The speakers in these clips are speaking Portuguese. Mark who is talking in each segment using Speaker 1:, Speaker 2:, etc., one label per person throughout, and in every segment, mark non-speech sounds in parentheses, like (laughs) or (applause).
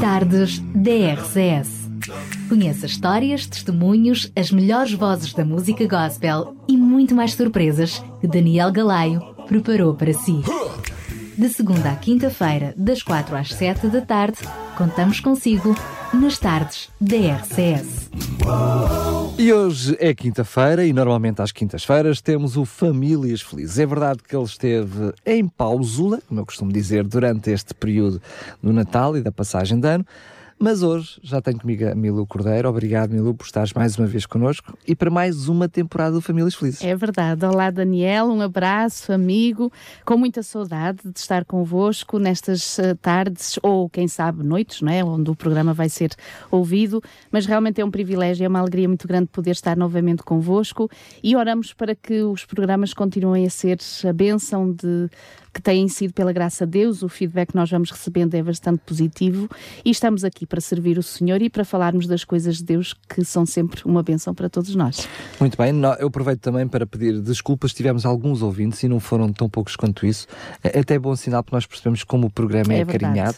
Speaker 1: Tardes DRCS. Conheça histórias, testemunhos, as melhores vozes da música gospel e muito mais surpresas que Daniel Galaio preparou para si. De segunda à quinta-feira, das quatro às sete da tarde, contamos consigo nas tardes DRCS.
Speaker 2: E hoje é quinta-feira e normalmente às quintas-feiras temos o Famílias Felizes. É verdade que ele esteve em pausula, como eu costumo dizer, durante este período do Natal e da passagem de ano. Mas hoje já tenho comigo a Milu Cordeiro. Obrigado, Milu, por estares mais uma vez connosco e para mais uma temporada do Famílias Felizes.
Speaker 3: É verdade. Olá, Daniel. Um abraço, amigo. Com muita saudade de estar convosco nestas uh, tardes ou, quem sabe, noites, não é? Onde o programa vai ser ouvido. Mas realmente é um privilégio, é uma alegria muito grande poder estar novamente convosco e oramos para que os programas continuem a ser a bênção de que têm sido, pela graça de Deus, o feedback que nós vamos recebendo é bastante positivo e estamos aqui para servir o Senhor e para falarmos das coisas de Deus que são sempre uma benção para todos nós.
Speaker 2: Muito bem, eu aproveito também para pedir desculpas, tivemos alguns ouvintes e não foram tão poucos quanto isso. É até bom sinal porque nós percebemos como o programa é, é verdade, acarinhado.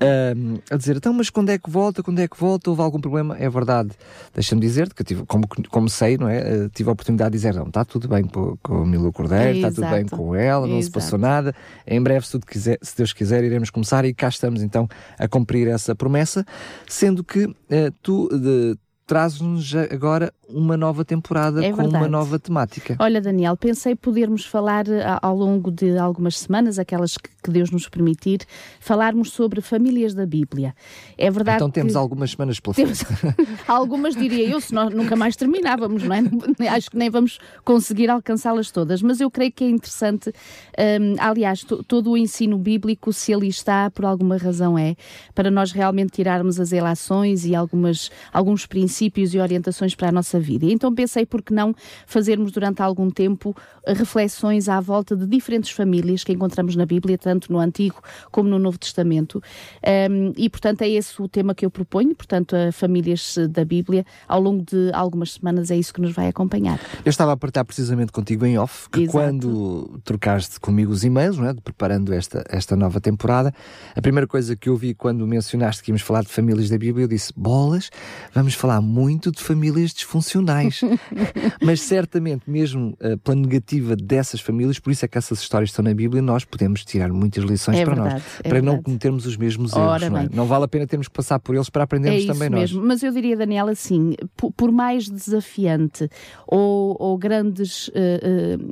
Speaker 2: É a dizer, então, mas quando é que volta? Quando é que volta? Houve algum problema? É verdade. Deixa-me dizer que eu tive, como, como sei, não é? Uh, tive a oportunidade de dizer, não, está tudo bem com, com o Milo Cordeiro, está tudo bem com ela, não Exato. se passou nada. Em breve, se, quiser, se, Deus quiser, iremos começar e cá estamos então a cumprir essa promessa, sendo que uh, tu de, traz-nos agora uma nova temporada é com uma nova temática.
Speaker 3: Olha, Daniel, pensei podermos falar eh, ao longo de algumas semanas, aquelas que, que Deus nos permitir, falarmos sobre famílias da Bíblia. É verdade.
Speaker 2: Então temos
Speaker 3: que...
Speaker 2: algumas semanas pela frente. (laughs)
Speaker 3: algumas, diria eu, se nós nunca mais terminávamos, não é? Acho que nem vamos conseguir alcançá-las todas, mas eu creio que é interessante. Um, aliás, todo o ensino bíblico, se ali está, por alguma razão é, para nós realmente tirarmos as relações e algumas, alguns princípios e orientações para a nossa vida. E então pensei, por que não fazermos durante algum tempo reflexões à volta de diferentes famílias que encontramos na Bíblia, tanto no Antigo como no Novo Testamento. Um, e, portanto, é esse o tema que eu proponho, portanto, a famílias eh, da Bíblia. Ao longo de algumas semanas é isso que nos vai acompanhar.
Speaker 2: Eu estava a apertar precisamente contigo em off, que Exato. quando trocaste comigo os e-mails, não é, preparando esta, esta nova temporada, a primeira coisa que eu vi quando mencionaste que íamos falar de famílias da Bíblia, eu disse, bolas, vamos falar muito de famílias disfuncionais (laughs) Mas certamente, mesmo uh, pela negativa dessas famílias, por isso é que essas histórias estão na Bíblia, nós podemos tirar muitas lições é para verdade, nós, é para verdade. não cometermos os mesmos erros. Não, é? não, vale a pena termos que passar por eles para aprendermos
Speaker 3: é
Speaker 2: também
Speaker 3: mesmo.
Speaker 2: nós.
Speaker 3: Mas eu diria, Daniela, assim, por, mais desafiante ou, ou grandes uh,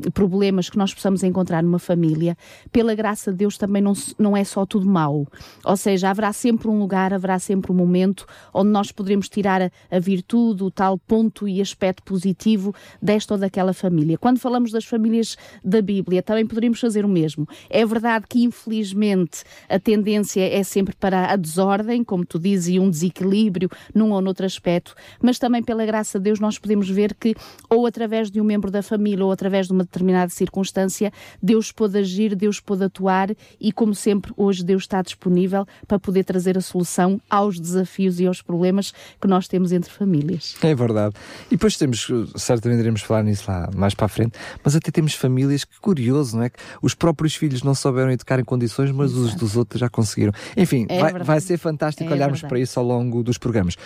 Speaker 3: uh, problemas que nós possamos encontrar numa família, pela graça de Deus também não, não é só tudo mau. Ou seja, haverá sempre um lugar, haverá sempre um momento onde nós poderemos tirar a, a virtude, o tal ponto e aspecto positivo desta ou daquela família. Quando falamos das famílias da Bíblia, também poderíamos fazer o mesmo. É verdade que, infelizmente, a tendência é sempre para a desordem, como tu dizes, e um desequilíbrio num ou noutro aspecto, mas também, pela graça de Deus, nós podemos ver que, ou através de um membro da família, ou através de uma determinada circunstância, Deus pôde agir, Deus pôde atuar, e como sempre, hoje Deus está disponível para poder trazer a solução aos desafios e aos problemas que nós temos entre famílias.
Speaker 2: É verdade. E depois temos, certamente iremos falar nisso lá mais para a frente, mas até temos famílias que, curioso, não é? Que os próprios filhos não souberam educar em condições, mas Exato. os dos outros já conseguiram. Enfim, é vai, vai, ser fantástico é olharmos verdade. para isso ao longo dos programas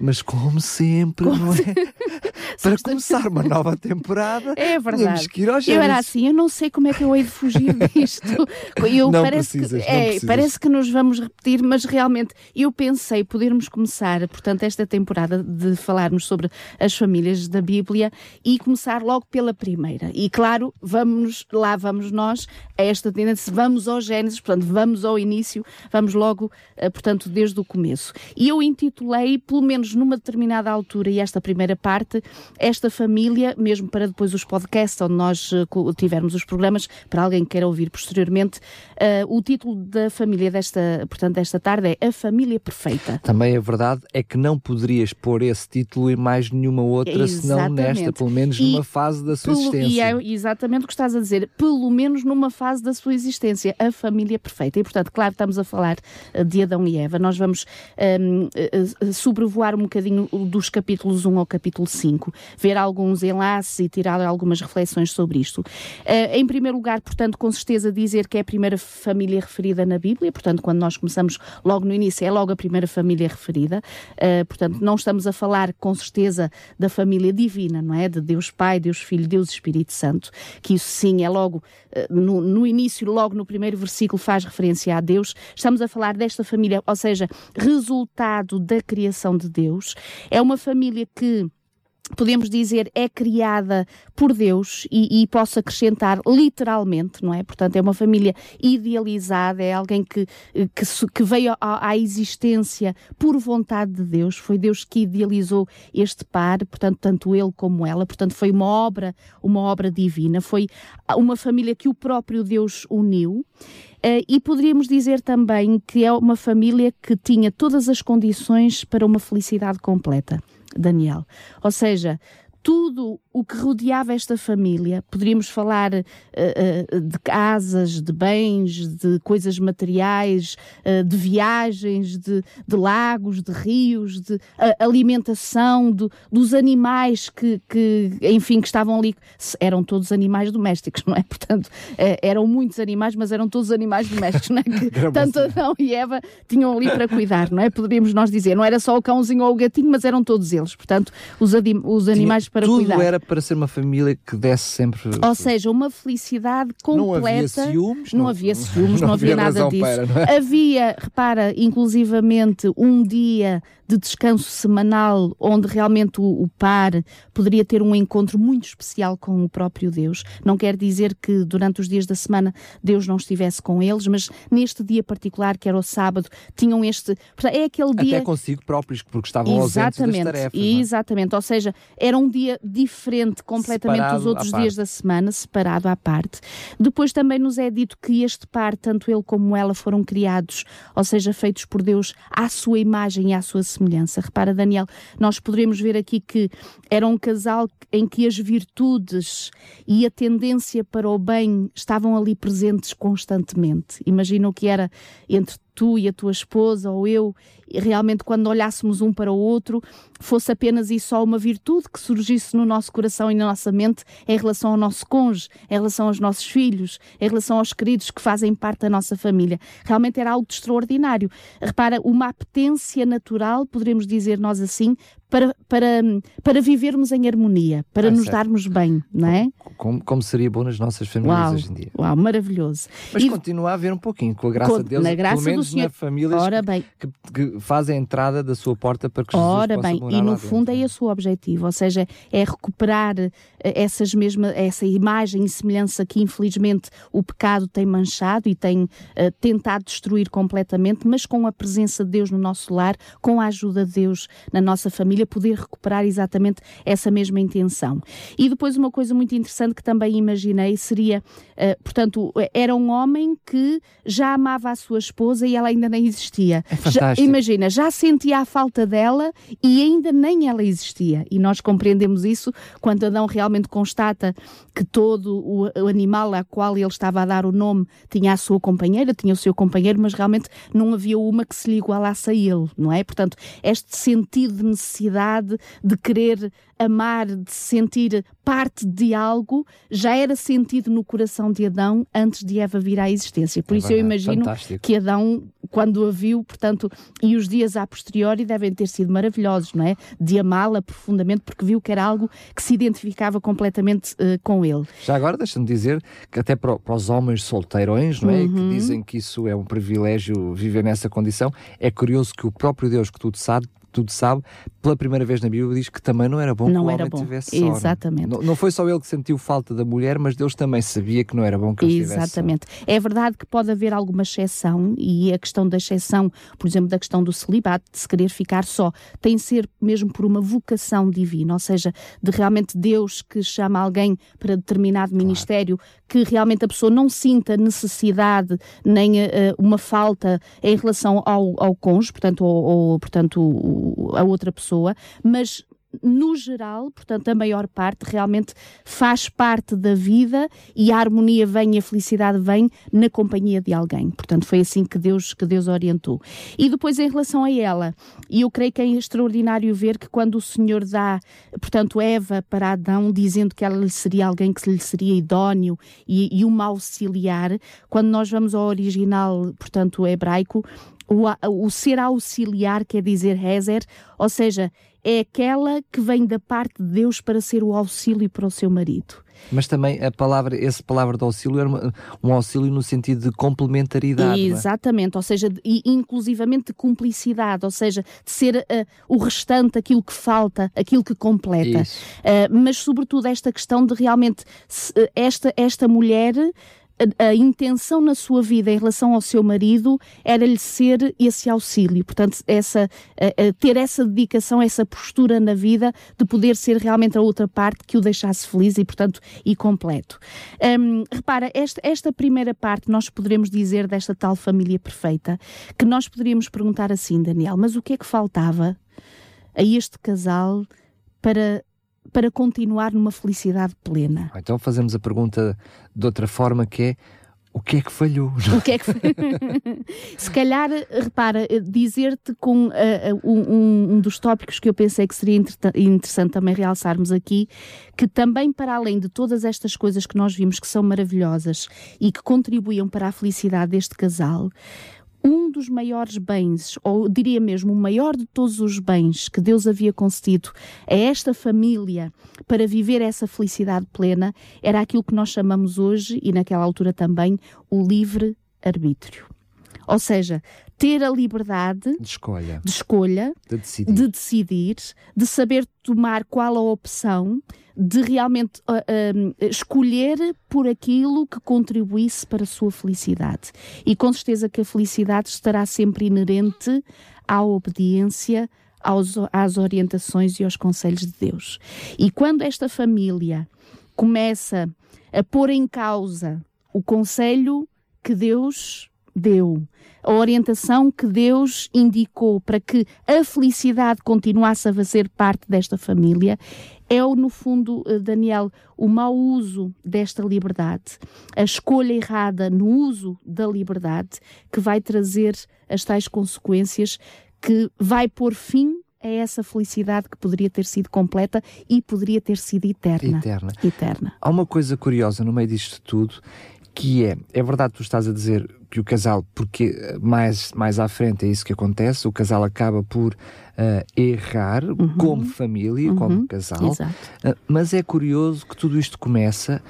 Speaker 2: mas como sempre, como não é? (laughs) Para começar uma nova temporada,
Speaker 3: é verdade.
Speaker 2: que ir ao
Speaker 3: Eu era assim, eu não sei como é que eu hei de fugir (laughs) disto. Eu
Speaker 2: não
Speaker 3: parece
Speaker 2: precisas,
Speaker 3: que, é, parece que nos vamos repetir, mas realmente eu pensei podermos começar, portanto, esta temporada de falarmos sobre as famílias da Bíblia e começar logo pela primeira. E claro, vamos lá vamos nós a esta tendência, vamos ao Gênesis, portanto, vamos ao início, vamos logo, eh, portanto, desde o começo. E eu intitulei, pelo menos numa determinada altura, e esta primeira parte, esta família, mesmo para depois os podcasts, onde nós uh, tivermos os programas, para alguém que queira ouvir posteriormente, uh, o título da família desta, portanto, desta tarde é A Família Perfeita.
Speaker 2: Também a verdade é que não poderias pôr esse título em mais nenhuma outra, exatamente. senão nesta, pelo menos e numa fase da sua
Speaker 3: pelo,
Speaker 2: existência.
Speaker 3: E é exatamente o que estás a dizer, pelo menos numa fase da sua existência, a família perfeita. E, portanto, claro, estamos a falar uh, de Adão e Eva. Nós vamos um, sobrevoar um bocadinho dos capítulos 1 ao capítulo 5. consigo ver alguns enlaces e tirar algumas reflexões sobre isto. Uh, em primeiro lugar, portanto, com certeza dizer que é a primeira família referida na Bíblia, portanto, quando nós começamos logo no início, é logo a primeira família referida, uh, portanto, não estamos a falar com certeza da família divina, não é? De Deus Pai, Deus Filho, Deus Espírito Santo, que isso sim é logo uh, no, no início, logo no primeiro versículo, faz referência a Deus. Estamos a falar desta família, ou seja, resultado da criação de Deus. É uma família que podemos dizer, é criada por Deus e, e, posso acrescentar literalmente, não é? Portanto, é uma família idealizada, é alguém que, que, que veio à, à, existência por vontade de Deus, foi Deus que idealizou este par, portanto, tanto ele como ela, portanto, foi uma obra, uma obra divina, foi uma família que o próprio Deus uniu. Uh, e poderíamos dizer também que é uma família que tinha todas as condições para uma felicidade completa. Daniel. Ou seja, tudo o que rodeava esta família, poderíamos falar uh, uh, de casas, de bens, de coisas materiais, uh, de viagens, de, de, lagos, de rios, de alimentação, dos animais que, que, enfim, que estavam ali. Eram todos animais domésticos, (laughs) não é? Portanto, eram muitos animais, mas eram todos animais domésticos, não é? Que (laughs) tanto Adão e Eva tinham ali para cuidar, não é? Poderíamos nós dizer, não era só o cãozinho ou o gatinho, mas eram todos eles. Portanto, os, os animais para
Speaker 2: tudo
Speaker 3: cuidar.
Speaker 2: Era para ser uma família que desse sempre.
Speaker 3: Ou seja, uma felicidade completa.
Speaker 2: Não havia ciúmes,
Speaker 3: não, não havia (laughs) ciúmes, não, não havia, havia nada disso. Para, é? Havia, repara, inclusivamente um dia de descanso semanal onde realmente o, o, par poderia ter um encontro muito especial com o próprio Deus. Não quer dizer que durante os dias da semana Deus não estivesse com eles, mas neste dia particular, que era o sábado, tinham este. É aquele dia.
Speaker 2: Até consigo próprios, porque estavam exatamente, ausentes das tarefas.
Speaker 3: É? Exatamente, ou seja, era um dia diferente completamente separado dos outros dias da semana, separado à parte. Depois também nos é dito que este par, tanto ele como ela, foram criados, ou seja, feitos por Deus à sua imagem e à sua semelhança semelhança. Repara, Daniel, nós poderemos ver aqui que era um casal em que as virtudes e a tendência para o bem estavam ali presentes constantemente. Imagina o que era entre tu e a tua esposa ou eu, realmente quando olhássemos um para o outro, fosse apenas e só uma virtude que surgisse no nosso coração e na nossa mente em relação ao nosso cônjuge, em relação aos nossos filhos, em relação aos queridos que fazem parte da nossa família. Realmente era algo extraordinário. Repara, uma apetência natural, poderemos dizer nós assim, para, para, para vivermos em harmonia, para ah, nos certo. darmos bem, não é?
Speaker 2: Como, como, seria bom nas nossas famílias uau, hoje em dia.
Speaker 3: Uau, maravilhoso.
Speaker 2: Mas e, continua a haver um pouquinho, com a graça com, de Deus,
Speaker 3: na graça
Speaker 2: pelo menos
Speaker 3: do Senhor.
Speaker 2: na famílias Ora bem. Que, que, fazem a entrada da sua porta para que Jesus
Speaker 3: Ora
Speaker 2: possa
Speaker 3: bem, e no fundo é esse o objetivo, ou seja, é recuperar eh, essas mesmas, essa imagem e semelhança que infelizmente o pecado tem manchado e tem uh, tentado destruir completamente, mas com a presença de Deus no nosso lar, com a ajuda de Deus na nossa família, poder recuperar exatamente essa mesma intenção. E depois uma coisa muito interessante que também imaginei seria, uh, portanto, era um homem que já amava a sua esposa e ela ainda nem existia.
Speaker 2: É já,
Speaker 3: imagina, já sentia a falta dela e ainda nem ela existia. E nós compreendemos isso quando Adão realmente constata que todo o, o animal a qual ele estava a dar o nome tinha a sua companheira, tinha o seu companheiro, mas realmente não havia uma que se lhe igualasse a ele, não é? Portanto, este sentido de necessidade de, de querer amar, de sentir parte de algo, já era sentido no coração de Adão antes de Eva vir à existência. Por é isso verdade, eu imagino fantástico. que Adão, quando a viu, portanto, e os dias a posteriori devem ter sido maravilhosos, não é? De amá-la profundamente, porque viu que era algo que se identificava completamente uh, com ele.
Speaker 2: Já agora deixa-me dizer que até para, para, os homens solteirões, não é? Uhum. Que dizem que isso é um privilégio viver nessa condição, é curioso que o próprio Deus que tudo sabe tudo sabe, pela primeira vez na Bíblia diz que também não era bom não que o homem tivesse só.
Speaker 3: Exatamente.
Speaker 2: Não, não, foi só ele que sentiu falta da mulher, mas Deus também sabia que não era bom que ele
Speaker 3: tivesse Exatamente. É verdade que pode haver alguma exceção e a questão da exceção, por exemplo, da questão do celibato, de se querer ficar só, tem de ser mesmo por uma vocação divina, ou seja, de realmente Deus que chama alguém para determinado claro. ministério, que realmente a pessoa não sinta necessidade nem uh, uma falta em relação ao, ao cônjuge, portanto, ou, portanto a outra pessoa, mas no geral, portanto, a maior parte realmente faz parte da vida e a harmonia vem e a felicidade vem na companhia de alguém. Portanto, foi assim que Deus, que Deus orientou. E depois, em relação a ela, e eu creio que é extraordinário ver que quando o Senhor dá, portanto, Eva para Adão, dizendo que ela lhe seria alguém que lhe seria idóneo e, e uma auxiliar, quando nós vamos ao original, portanto, hebraico, o, o ser auxiliar quer dizer Hezer, ou seja, é aquela que vem da parte de Deus para ser o auxílio para o seu marido.
Speaker 2: Mas também a palavra, essa palavra de auxílio era um auxílio no sentido de complementaridade.
Speaker 3: É? Exatamente, é? ou seja, de, inclusivamente de cumplicidade, ou seja, de ser uh, o restante, aquilo que falta, aquilo que completa. Uh, mas sobretudo esta questão de realmente se, uh, esta, esta mulher a, a, intenção na sua vida em relação ao seu marido era-lhe ser esse auxílio, portanto, essa, a, a ter essa dedicação, essa postura na vida de poder ser realmente a outra parte que o deixasse feliz e, portanto, e completo. Um, repara, esta, esta primeira parte nós poderemos dizer desta tal família perfeita, que nós poderíamos perguntar assim, Daniel, mas o que é que faltava a este casal para para continuar numa felicidade plena?
Speaker 2: Então fazemos a pergunta de outra forma que é o que é que falhou?
Speaker 3: O que é que (laughs) Se calhar, repara, dizer-te com uh, um, um, dos tópicos que eu pensei que seria interessante também realçarmos aqui, que também para além de todas estas coisas que nós vimos que são maravilhosas e que contribuíam para a felicidade deste casal, um dos maiores bens, ou diria mesmo o maior de todos os bens que Deus havia concedido a esta família para viver essa felicidade plena, era aquilo que nós chamamos hoje, e naquela altura também, o livre arbítrio. Ou seja, ter a liberdade
Speaker 2: de escolha,
Speaker 3: de, escolha,
Speaker 2: de, decidir.
Speaker 3: de, decidir. de saber tomar qual a opção, de realmente uh, escolher por aquilo que contribuísse para a sua felicidade. E com certeza que a felicidade estará sempre inerente à obediência aos, às orientações e aos conselhos de Deus. E quando esta família começa a pôr em causa o conselho que Deus deu, a orientação que Deus indicou para que a felicidade continuasse a fazer parte desta família, é, no fundo, eh, Daniel, o mau uso desta liberdade, a escolha errada no uso da liberdade, que vai trazer as tais consequências que vai pôr fim a essa felicidade que poderia ter sido completa e poderia ter sido eterna.
Speaker 2: Eterna.
Speaker 3: eterna.
Speaker 2: Há uma coisa curiosa no meio disto tudo, que é, é verdade, tu estás a dizer que o casal, porque eh, mais, mais à frente é isso que acontece, o casal acaba por uh, errar uhum. como família, uhum. como casal, uh, mas é curioso que tudo isto começa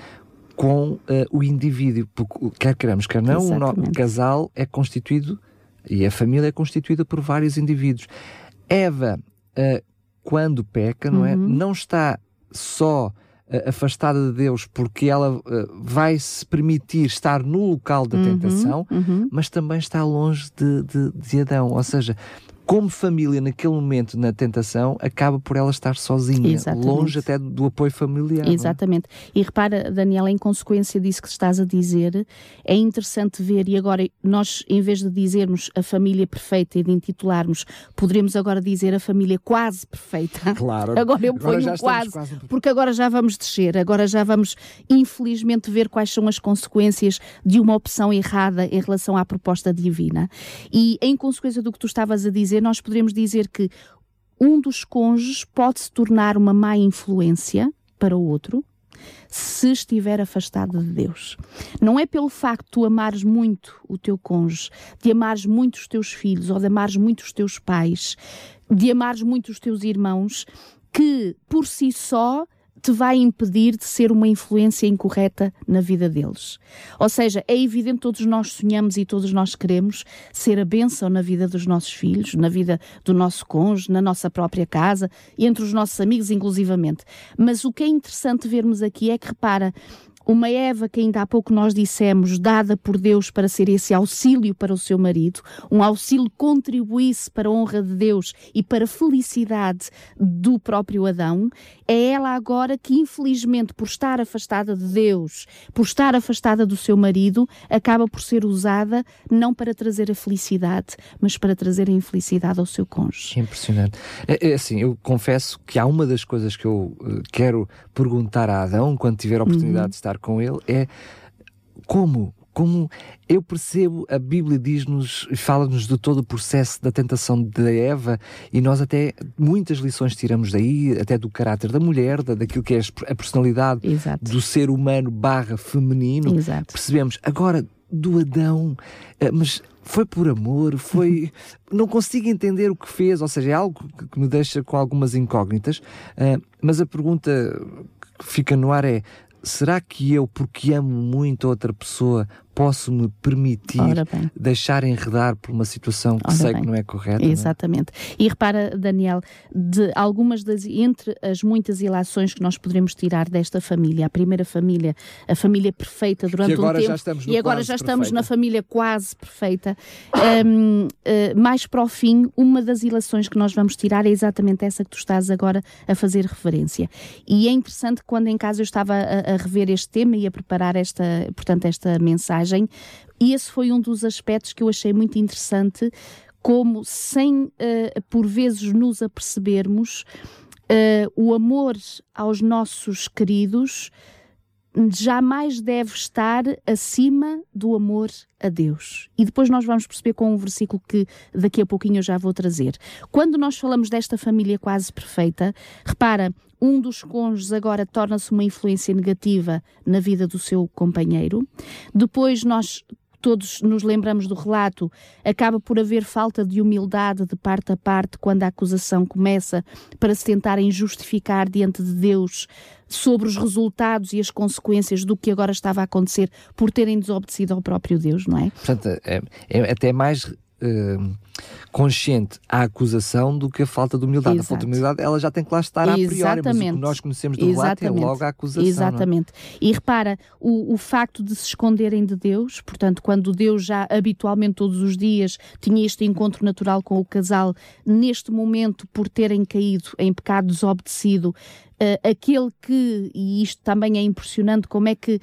Speaker 2: com uh, o indivíduo, porque, quer queremos, quer não, o, o casal é constituído e a família é constituída por vários indivíduos. Eva, quando peca, não é? Uhum. Não está só afastada de Deus porque ela uh, vai se permitir estar no local da uhum, tentação, uhum. mas também está longe de, de, de Adão. Ou seja, como família, naquele momento, na tentação, acaba por ela estar sozinha, Exatamente. longe até do, do apoio familiar.
Speaker 3: É? Exatamente. É? E repara, Daniela, em consequência disso que estás a dizer, é interessante ver, e agora nós, em vez de dizermos a família perfeita e de intitularmos, poderemos agora dizer a família quase perfeita.
Speaker 2: Claro. (laughs)
Speaker 3: Agora eu ponho agora quase, quase, porque agora já vamos descer, agora já vamos, infelizmente, ver quais são as consequências de uma opção errada em relação à proposta divina. E em consequência do que tu estavas a dizer, nós poderemos dizer que um dos cônjuges pode se tornar uma má influência para o outro se estiver afastado de Deus. Não é pelo facto de tu amares muito o teu cônjuge, de amares muito os teus filhos ou de amares muito os teus pais, de amares muito os teus irmãos, que por si só te vai impedir de ser uma influência incorreta na vida deles. Ou seja, é evidente que todos nós sonhamos e todos nós queremos ser a bênção na vida dos nossos filhos, na vida do nosso cônjuge, na nossa própria casa entre os nossos amigos, inclusivamente. Mas o que é interessante vermos aqui é que, repara, uma Eva que ainda há pouco nós dissemos, dada por Deus para ser esse auxílio para o seu marido, um auxílio que contribuísse para a honra de Deus e para a felicidade do próprio Adão, é ela agora que, infelizmente, por estar afastada de Deus, por estar afastada do seu marido, acaba por ser usada não para trazer a felicidade, mas para trazer a infelicidade ao seu cônjuge.
Speaker 2: Impressionante. É, é assim, eu confesso que há uma das coisas que eu uh, quero perguntar a Adão quando tiver a oportunidade uhum. de estar com ele é como como eu percebo, a Bíblia diz-nos, fala-nos de todo o processo da tentação de Eva e nós até muitas lições tiramos daí, até do caráter da mulher, da, daquilo que é a personalidade Exato. do ser humano barra feminino. Exato. Percebemos. Agora, do Adão, eh, mas foi por amor, foi. (laughs) Não consigo entender o que fez, ou seja, é algo que me deixa com algumas incógnitas, eh, mas a pergunta que fica no ar é: será que eu, porque amo muito outra pessoa, posso me permitir deixar enredar por uma situação que Ora sei bem. que não é correta?
Speaker 3: Exatamente.
Speaker 2: Não
Speaker 3: é? E repara, Daniel, de algumas das entre as muitas ilações que nós poderemos tirar desta família, a primeira família, a família perfeita durante um tempo, e agora já estamos perfeita. na família quase perfeita, um, uh, eh, mais para o fim, uma das ilações que nós vamos tirar é exatamente essa que tu estás agora a fazer referência. E é interessante que quando em casa eu estava a, a rever este tema e a preparar esta, portanto, esta mensagem mensagem, e esse foi um dos aspectos que eu achei muito interessante, como sem uh, por vezes nos apercebermos, uh, o amor aos nossos queridos jamais deve estar acima do amor a Deus. E depois nós vamos perceber com um versículo que daqui a pouquinho eu já vou trazer. Quando nós falamos desta família quase perfeita, repara, um dos cônjuges agora torna-se uma influência negativa na vida do seu companheiro. Depois nós todos nos lembramos do relato, acaba por haver falta de humildade de parte a parte quando a acusação começa para se tentarem justificar diante de Deus sobre os resultados e as consequências do que agora estava a acontecer por terem desobedecido ao próprio Deus, não é?
Speaker 2: Portanto, é, é até mais uh, consciente à acusação do que a falta de humildade. Exato. A falta de humildade ela já tem que lá estar a priori, Exatamente. mas o que nós conhecemos do Exatamente. relato é logo a acusação.
Speaker 3: É? Exatamente. É? E repara, o, o facto de se esconderem de Deus, portanto, quando Deus já habitualmente todos os dias tinha este encontro natural com o casal, neste momento, por terem caído em pecado desobedecido, uh, aquele que, e isto também é impressionante, como é que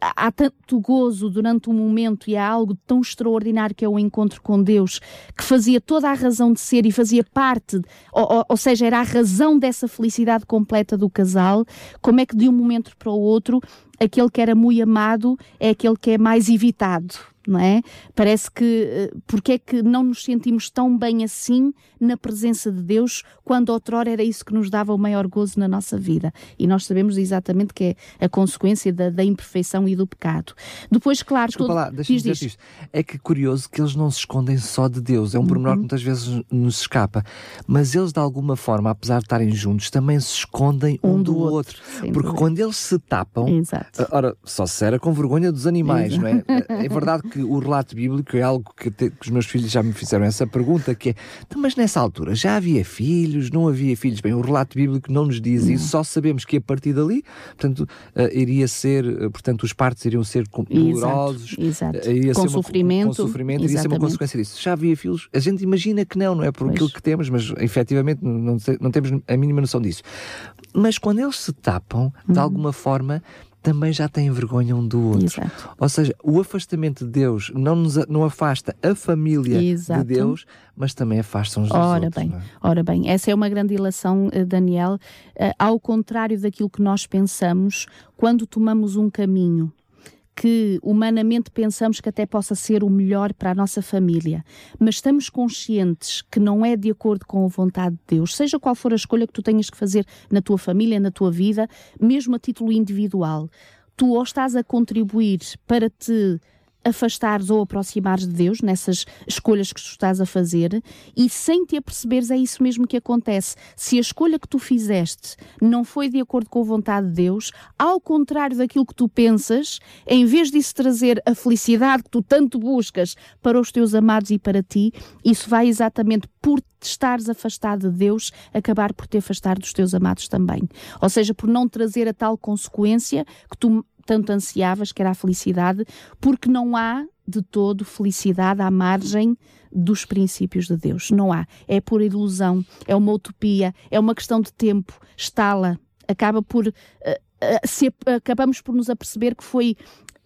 Speaker 3: há tanto gozo durante um momento e há algo tão extraordinário que é o encontro com Deus, que fazia toda a razão de ser e fazia parte, ou, ou, seja, era a razão dessa felicidade completa do casal, como é que de um momento para o outro aquele que era muito amado é aquele que é mais evitado não é? Parece que eh, porque é que não nos sentimos tão bem assim na presença de Deus quando outrora era isso que nos dava o maior gozo na nossa vida. E nós sabemos exatamente que é a consequência da, da imperfeição e do pecado. Depois, claro,
Speaker 2: Desculpa todo... lá, deixa-me dizer isto. É que curioso que eles não se escondem só de Deus. É um pormenor uhum. que muitas vezes nos escapa. Mas eles, de alguma forma, apesar de estarem juntos, também se escondem um, um do, do, outro. outro porque dúvida. quando eles se tapam, Exato. Ora, só se era com vergonha dos animais, Exato. não é? É verdade que o relato bíblico é algo que, te, que, os meus filhos já me fizeram essa pergunta, que é, então, mas nessa altura já havia filhos, não havia filhos? Bem, o relato bíblico não nos diz isso, só sabemos que a partir dali, portanto, uh, iria ser, uh, portanto, os partos iriam ser dolorosos,
Speaker 3: exato, exato. Uh, com, uma, sofrimento, com
Speaker 2: sofrimento, iria ser uma consequência disso. Já havia filhos, a gente imagina que não, não é por pois. aquilo que temos, mas efetivamente não, não temos a mínima noção disso. Mas quando eles se tapam, de uhum. alguma forma, também já têm vergonha um do outro. Exato. Ou seja, o afastamento de Deus não, nos, não afasta a família Exato. de Deus, mas também afasta uns dos
Speaker 3: ora
Speaker 2: outros.
Speaker 3: Bem, é? Ora bem, essa é uma grande ilação, eh, Daniel, eh, ao contrário daquilo que nós pensamos quando tomamos um caminho que humanamente pensamos que até possa ser o melhor para a nossa família, mas estamos conscientes que não é de acordo com a vontade de Deus, seja qual for a escolha que tu tenhas que fazer na tua família, na tua vida, mesmo a título individual, tu ou estás a contribuir para te afastares ou aproximares de Deus nessas escolhas que tu estás a fazer e sem te aperceberes é isso mesmo que acontece. Se a escolha que tu fizeste não foi de acordo com a vontade de Deus, ao contrário daquilo que tu pensas, em vez disso trazer a felicidade que tu tanto buscas para os teus amados e para ti, isso vai exatamente por estares afastado de Deus, acabar por te afastar dos teus amados também. Ou seja, por não trazer a tal consequência que tu tanto ansiavas, que era a felicidade, porque não há de todo felicidade à margem dos princípios de Deus. Não há. É pura ilusão, é uma utopia, é uma questão de tempo, estala, acaba por. Uh, se, acabamos por nos aperceber que foi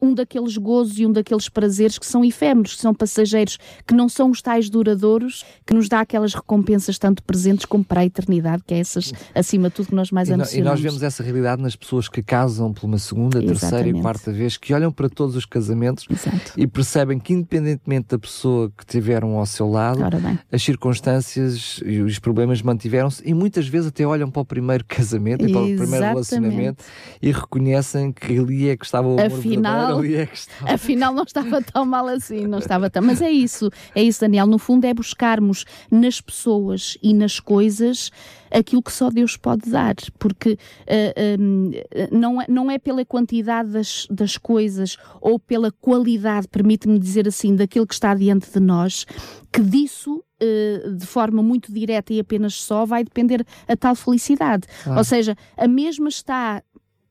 Speaker 3: um daqueles gozos e um daqueles prazeres que são efêmeros, que são passageiros, que não são os tais duradouros, que nos dá aquelas recompensas tanto presentes como para a eternidade, que é essas, acima de tudo, que nós mais
Speaker 2: e
Speaker 3: ambicionamos.
Speaker 2: E nós vemos essa realidade nas pessoas que casam por uma segunda, Exatamente. terceira e quarta vez, que olham para todos os casamentos Exato. e percebem que, independentemente da pessoa que tiveram ao seu lado, as circunstâncias e os problemas mantiveram-se e muitas vezes até olham para o primeiro casamento e para o primeiro relacionamento e reconhecem que ali é que estava o amor
Speaker 3: Afinal,
Speaker 2: ali é.
Speaker 3: Afinal, não estava tão mal assim, não estava tão. Mas é isso, é isso, Daniel. No fundo, é buscarmos nas pessoas e nas coisas aquilo que só Deus pode dar, porque uh, eh, um, não, é, não é pela quantidade das, das coisas ou pela qualidade, permite-me dizer assim, daquilo que está diante de nós, que disso uh, de forma muito direta e apenas só vai depender a tal felicidade. Ah. Ou seja, a mesma está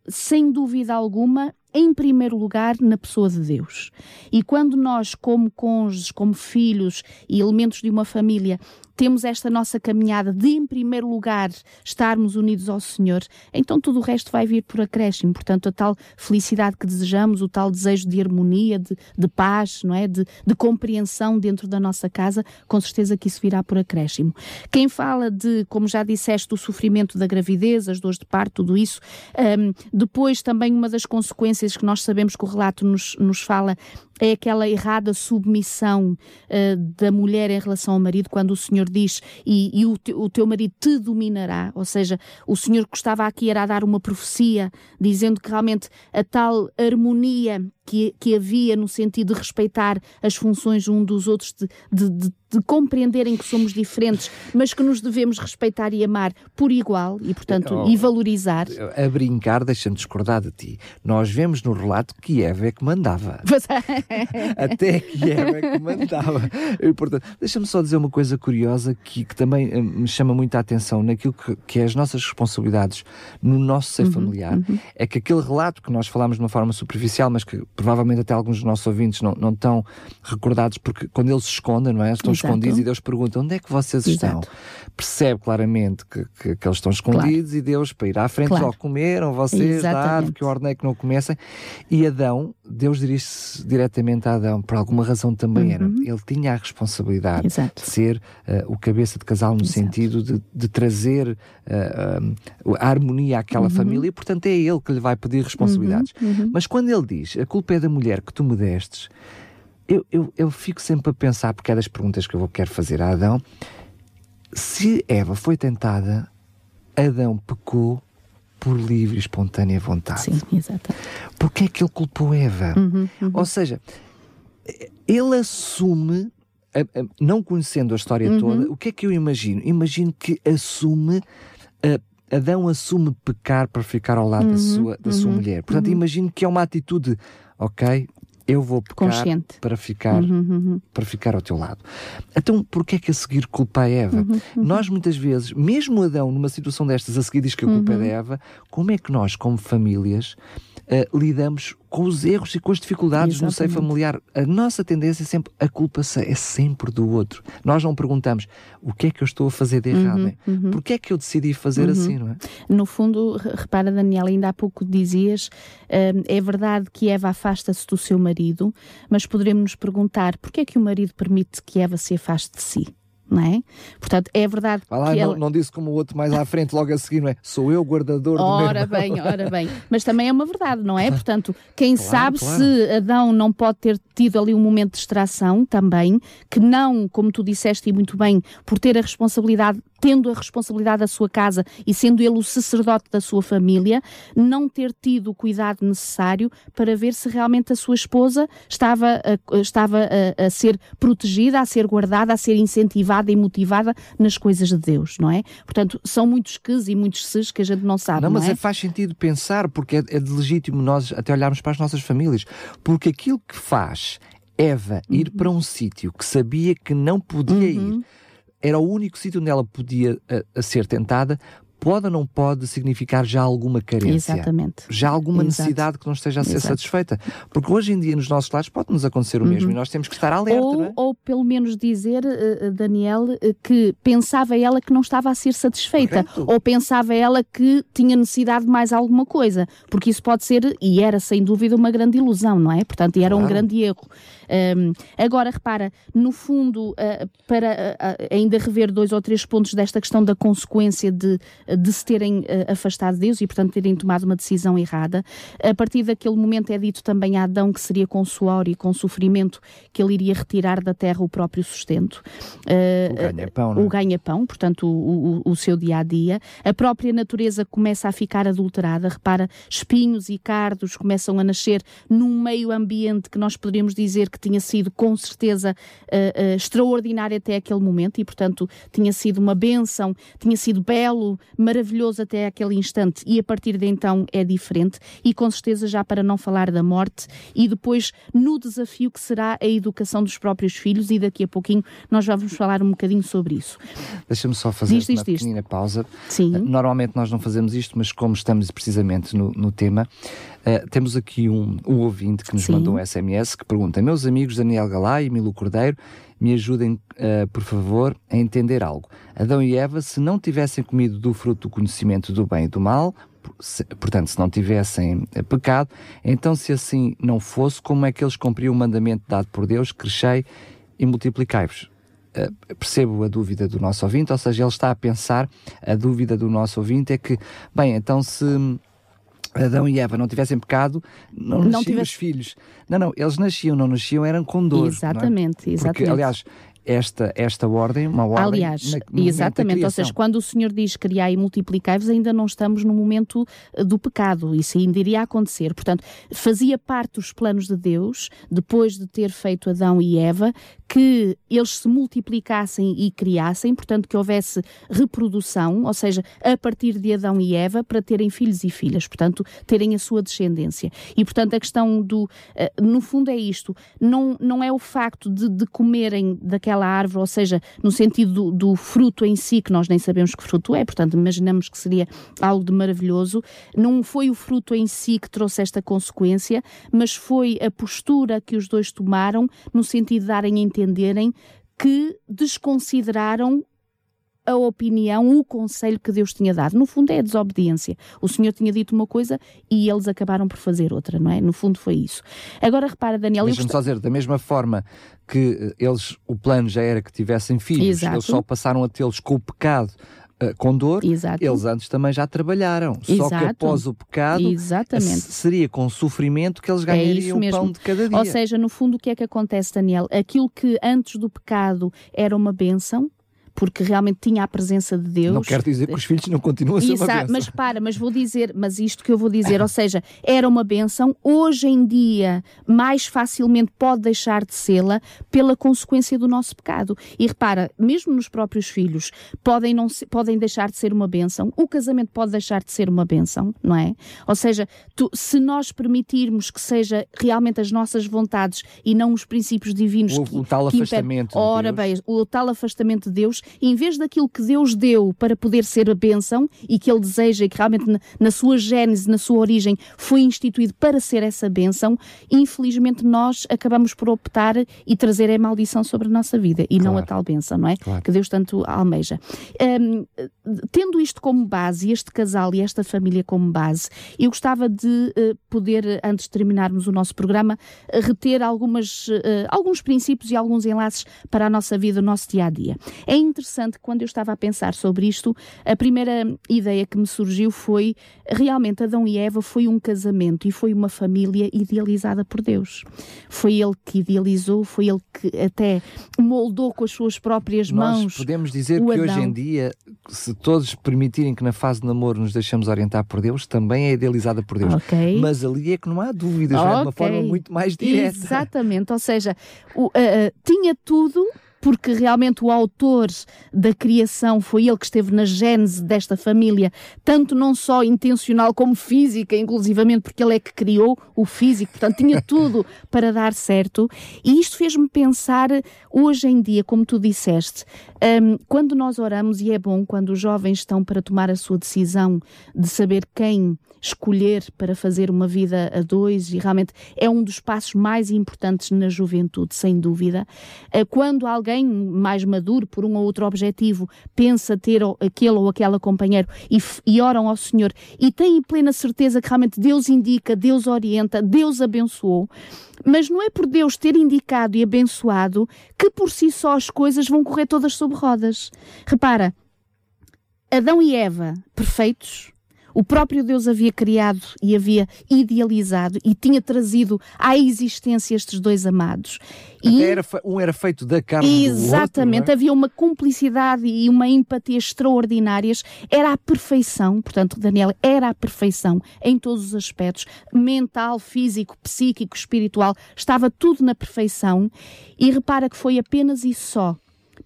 Speaker 3: sem dúvida alguma, em primeiro lugar na pessoa de Deus. E quando nós, como cônjuges, como filhos e elementos de uma família, temos esta nossa caminhada de, em primeiro lugar, estarmos unidos ao Senhor, então tudo o resto vai vir por acréscimo. Portanto, a tal felicidade que desejamos, o tal desejo de harmonia, de, de paz, não é? De, de, compreensão dentro da nossa casa, com certeza que isso virá por acréscimo. Quem fala de, como já disseste, do sofrimento da gravidez, as dores de parto, tudo isso, um, depois também uma das consequências que nós sabemos que o relato nos, nos fala é aquela errada submissão uh, da mulher em relação ao marido, quando o Senhor diz e, e o, te, o, teu marido te dominará, ou seja, o Senhor que estava aqui era a dar uma profecia, dizendo que realmente a tal harmonia que, que havia no sentido de respeitar as funções um dos outros, de, de, de, de, compreenderem que somos diferentes, mas que nos devemos respeitar e amar por igual e, portanto, oh, e valorizar.
Speaker 2: A brincar, deixa-me discordar de ti. Nós vemos no relato que Eva é que mandava. (laughs) É. Até que Eva é que mandava. E, portanto, deixa-me só dizer uma coisa curiosa que, que também eh, me chama muita atenção naquilo que, que é as nossas responsabilidades no nosso ser uhum, familiar. Uhum. É que aquele relato que nós falamos de uma forma superficial, mas que provavelmente até alguns dos nossos ouvintes não, não estão recordados, porque quando eles se escondem, não é? Estão Exato. escondidos e Deus pergunta onde é que vocês Exato. estão. Percebe claramente que, que, que eles estão escondidos claro. e Deus, para ir à frente, claro. comeram vocês Exatamente. da árvore que eu ordenei que não comecem. E Adão, Deus dirige-se diretamente a Adão, por alguma razão também uhum. era. Ele tinha a responsabilidade Exato. de ser uh, o cabeça de casal no sentido de, de trazer uh, uh, a harmonia àquela uhum. família e, portanto, é ele que lhe vai pedir responsabilidades. Uhum. uhum. Mas quando ele diz a culpa é da mulher que tu me destes, eu, eu, eu fico sempre a pensar, porque é das perguntas que eu quero fazer a Adão, se Eva foi tentada, Adão pecou por livre e espontânea vontade.
Speaker 3: Sim, exato.
Speaker 2: Porquê é que ele culpou Eva? Uhum, uhum. Ou seja, ele assume, não conhecendo a história uhum. toda, o que é que eu imagino? Imagino que assume Adão assume pecar para ficar ao lado uhum, da, sua, da uhum, sua mulher. Portanto, uhum. imagino que é uma atitude, ok, eu vou pecar Consciente. para ficar uhum, uhum. para ficar ao teu lado. Então, porquê é que a seguir culpa a Eva? Uhum, uhum. Nós muitas vezes, mesmo Adão numa situação destas, a seguir diz que a culpa é da Eva, como é que nós, como famílias, uh, lidamos com os erros e com as dificuldades Exatamente. no seio familiar. A nossa tendência é sempre, a culpa é sempre do outro. Nós não perguntamos o que é que eu estou a fazer de errado, uhum, uhum. Porquê é que eu decidi fazer uhum. assim, não é?
Speaker 3: No fundo, repara, Daniela, ainda há pouco dizias, uh, é verdade que Eva afasta-se do seu marido, mas poderemos nos perguntar porquê é que o marido permite que Eva se afaste de si? Não é? Portanto, é verdade
Speaker 2: ah lá,
Speaker 3: que
Speaker 2: não, ela... não disse como o outro mais à frente, logo a seguir, não é? Sou eu guardador do
Speaker 3: Ora bem, ora bem. Mas também é uma verdade, não é? (laughs) Portanto, quem claro, sabe claro. se Adão não pode ter tido ali um momento de distração também, que não, como tu disseste e muito bem, por ter a responsabilidade tendo a responsabilidade da sua casa e sendo ele o sacerdote da sua família, não ter tido o cuidado necessário para ver se realmente a sua esposa estava, a, estava a, a ser protegida, a ser guardada, a ser incentivada e motivada nas coisas de Deus, não é? Portanto, são muitos ques e muitos ses que a gente não sabe.
Speaker 2: Não,
Speaker 3: não
Speaker 2: mas
Speaker 3: é?
Speaker 2: faz sentido pensar, porque é, é legítimo nós até olharmos para as nossas famílias, porque aquilo que faz Eva ir uhum. para um sítio que sabia que não podia uhum. ir era o único sítio onde ela podia a, a ser tentada pode ou não pode significar já alguma carência.
Speaker 3: Exatamente.
Speaker 2: Já alguma Exato. necessidade que não esteja a ser Exato. satisfeita. Porque hoje em dia, nos nossos lares, pode-nos acontecer o mesmo uhum. e nós temos que estar alerta.
Speaker 3: Ou,
Speaker 2: é?
Speaker 3: ou pelo menos dizer, uh, Daniel, uh, que pensava ela que não estava a ser satisfeita. Correto. Ou pensava ela que tinha necessidade de mais alguma coisa. Porque isso pode ser, e era sem dúvida, uma grande ilusão, não é? Portanto, era claro. um grande erro. Um, agora, repara, no fundo, uh, para ainda rever dois ou três pontos desta questão da consequência de, de se terem uh, afastado de Deus e, portanto, terem tomado uma decisão errada, a partir daquele momento é dito também a Adão que seria com suor e com sofrimento que ele iria retirar da terra o próprio sustento.
Speaker 2: o ganha-pão,
Speaker 3: O ganha-pão, portanto, o, o, o seu dia a dia. A própria natureza começa a ficar adulterada, repara, espinhos e cardos começam a nascer num meio ambiente que nós poderíamos dizer que tinha sido com certeza uh, uh, extraordinário até aquele momento e, portanto, tinha sido uma benção, tinha sido belo, maravilhoso até aquele instante e a partir de então é diferente e com certeza já para não falar da morte e depois no desafio que será a educação dos próprios filhos e daqui a pouquinho nós vamos falar um bocadinho sobre isso.
Speaker 2: Deixa-me só fazer diz, uma diz, pequenina pausa. Sim. Normalmente nós não fazemos isto, mas como estamos precisamente no, no tema, uh, temos aqui um, um ouvinte que nos Sim. mandou um SMS que pergunta: Meus amigos Daniel Galá e Milo Cordeiro, me ajudem, uh, por favor, a entender algo. Adão e Eva, se não tivessem comido do fruto do conhecimento do bem e do mal, portanto, se não tivessem uh, pecado, então, se assim não fosse, como é que eles cumpriam o mandamento dado por Deus: crescei e multiplicai-vos? Uh, percebo a dúvida do nosso ouvinte, ou seja, ele está a pensar, a dúvida do nosso ouvinte é que, bem, então se Adão e Eva não tivessem pecado, não, não nasciam tivesse... os filhos. Não, não, eles nasciam, não nasciam, eram com dor.
Speaker 3: Exatamente,
Speaker 2: é?
Speaker 3: exatamente.
Speaker 2: Porque, aliás, esta, esta ordem, uma ordem.
Speaker 3: Aliás, exatamente, ou seja, quando o Senhor diz criar e multiplicar-vos, ainda não estamos no momento eh, do pecado, isso ainda iria acontecer. Portanto, fazia parte dos planos de Deus, depois de ter feito Adão e Eva, que eles se multiplicassem e criassem, portanto, que houvesse reprodução, ou seja, a partir de Adão e Eva, para terem filhos e filhas, portanto, terem a sua descendência. E, portanto, a questão do. Eh, no fundo, é isto: não, não é o facto de, de comerem daquela árvore, ou seja, no sentido do, do, fruto em si, que nós nem sabemos que fruto é, portanto, imaginamos que seria algo de maravilhoso. Não foi o fruto em si que trouxe esta consequência, mas foi a postura que os dois tomaram, no sentido de darem a entender entenderem que desconsideraram a opinião, o conselho que Deus tinha dado. No fundo é a desobediência. O Senhor tinha dito uma coisa e eles acabaram por fazer outra, não é? No fundo foi isso. Agora repara, Daniel...
Speaker 2: Deixa-me gost... só dizer, da mesma forma que eh, eles, o plano já era que tivessem filhos, Exato. eles só passaram a tê-los com o pecado com dor, Exato. eles antes também já trabalharam. Exato. Só que após o pecado Exatamente. seria com sofrimento que eles é ganhariam é o pão de cada dia.
Speaker 3: Ou seja, no fundo, o que é que acontece, Daniel? Aquilo que antes do pecado era uma bênção, porque realmente tinha a presença de Deus.
Speaker 2: Não quer dizer que os filhos não continuam a ser Exato, uma bênção.
Speaker 3: Mas para, mas vou dizer, mas isto que eu vou dizer, ou seja, era uma bênção, hoje em dia mais facilmente pode deixar de sê-la pela consequência do nosso pecado. E repara, mesmo nos próprios filhos, podem, não se, podem deixar de ser uma bênção, o casamento pode deixar de ser uma bênção, não é? Ou seja, tu, se nós permitirmos que seja realmente as nossas vontades e não os princípios divinos
Speaker 2: o,
Speaker 3: que,
Speaker 2: o tal
Speaker 3: que
Speaker 2: afastamento
Speaker 3: impede, ora bem, o tal afastamento de Deus, em vez daquilo que Deus deu para poder ser a bênção e que Ele deseja e que realmente na, na sua gênese, na sua origem, foi instituído para ser essa bênção, infelizmente nós acabamos por optar e trazer a maldição sobre a nossa vida e claro. não a tal bênção, não é? Claro. Que Deus tanto almeja. Um, tendo isto como base, este casal e esta família como base, eu gostava de uh, poder, antes de terminarmos o nosso programa, reter algumas, uh, alguns princípios e alguns enlaces para a nossa vida, o nosso dia a dia. É interessante quando eu estava a pensar sobre isto, a primeira ideia que me surgiu foi realmente Adão e Eva foi um casamento e foi uma família idealizada por Deus. Foi ele que idealizou, foi ele que até moldou com as suas próprias mãos.
Speaker 2: Nós podemos dizer que
Speaker 3: Adão.
Speaker 2: hoje em dia, se todos permitirem que na fase de namoro nos deixemos orientar por Deus, também é idealizada por Deus. Okay. Mas ali é que não há dúvidas, okay. é de uma forma muito mais direta.
Speaker 3: Exatamente, ou seja, o, uh, tinha tudo porque realmente o autor da criação foi ele que esteve na gênese desta família, tanto não só intencional como física, inclusivamente porque ele é que criou o físico, portanto tinha (laughs) tudo para dar certo. E isto fez-me pensar hoje em dia, como tu disseste, um, quando nós oramos, e é bom quando os jovens estão para tomar a sua decisão de saber quem escolher para fazer uma vida a dois, e realmente é um dos passos mais importantes na juventude, sem dúvida. Eh, quando alguém mais maduro, por um ou outro objetivo, pensa ter aquele ou aquela companheiro e, e oram ao Senhor e têm plena certeza que realmente Deus indica, Deus orienta, Deus abençoou. Mas não é por Deus ter indicado e abençoado que por si só as coisas vão correr todas sobre rodas. Repara, Adão e Eva, perfeitos, o próprio Deus havia criado e havia idealizado e tinha trazido à existência estes dois amados.
Speaker 2: E era, um era feito da carne
Speaker 3: Exatamente,
Speaker 2: do outro,
Speaker 3: é? havia uma cumplicidade e uma empatia extraordinárias. Era a perfeição, portanto, Daniel, era a perfeição em todos os aspectos, mental, físico, psíquico, espiritual, estava tudo na perfeição. E repara que foi apenas e só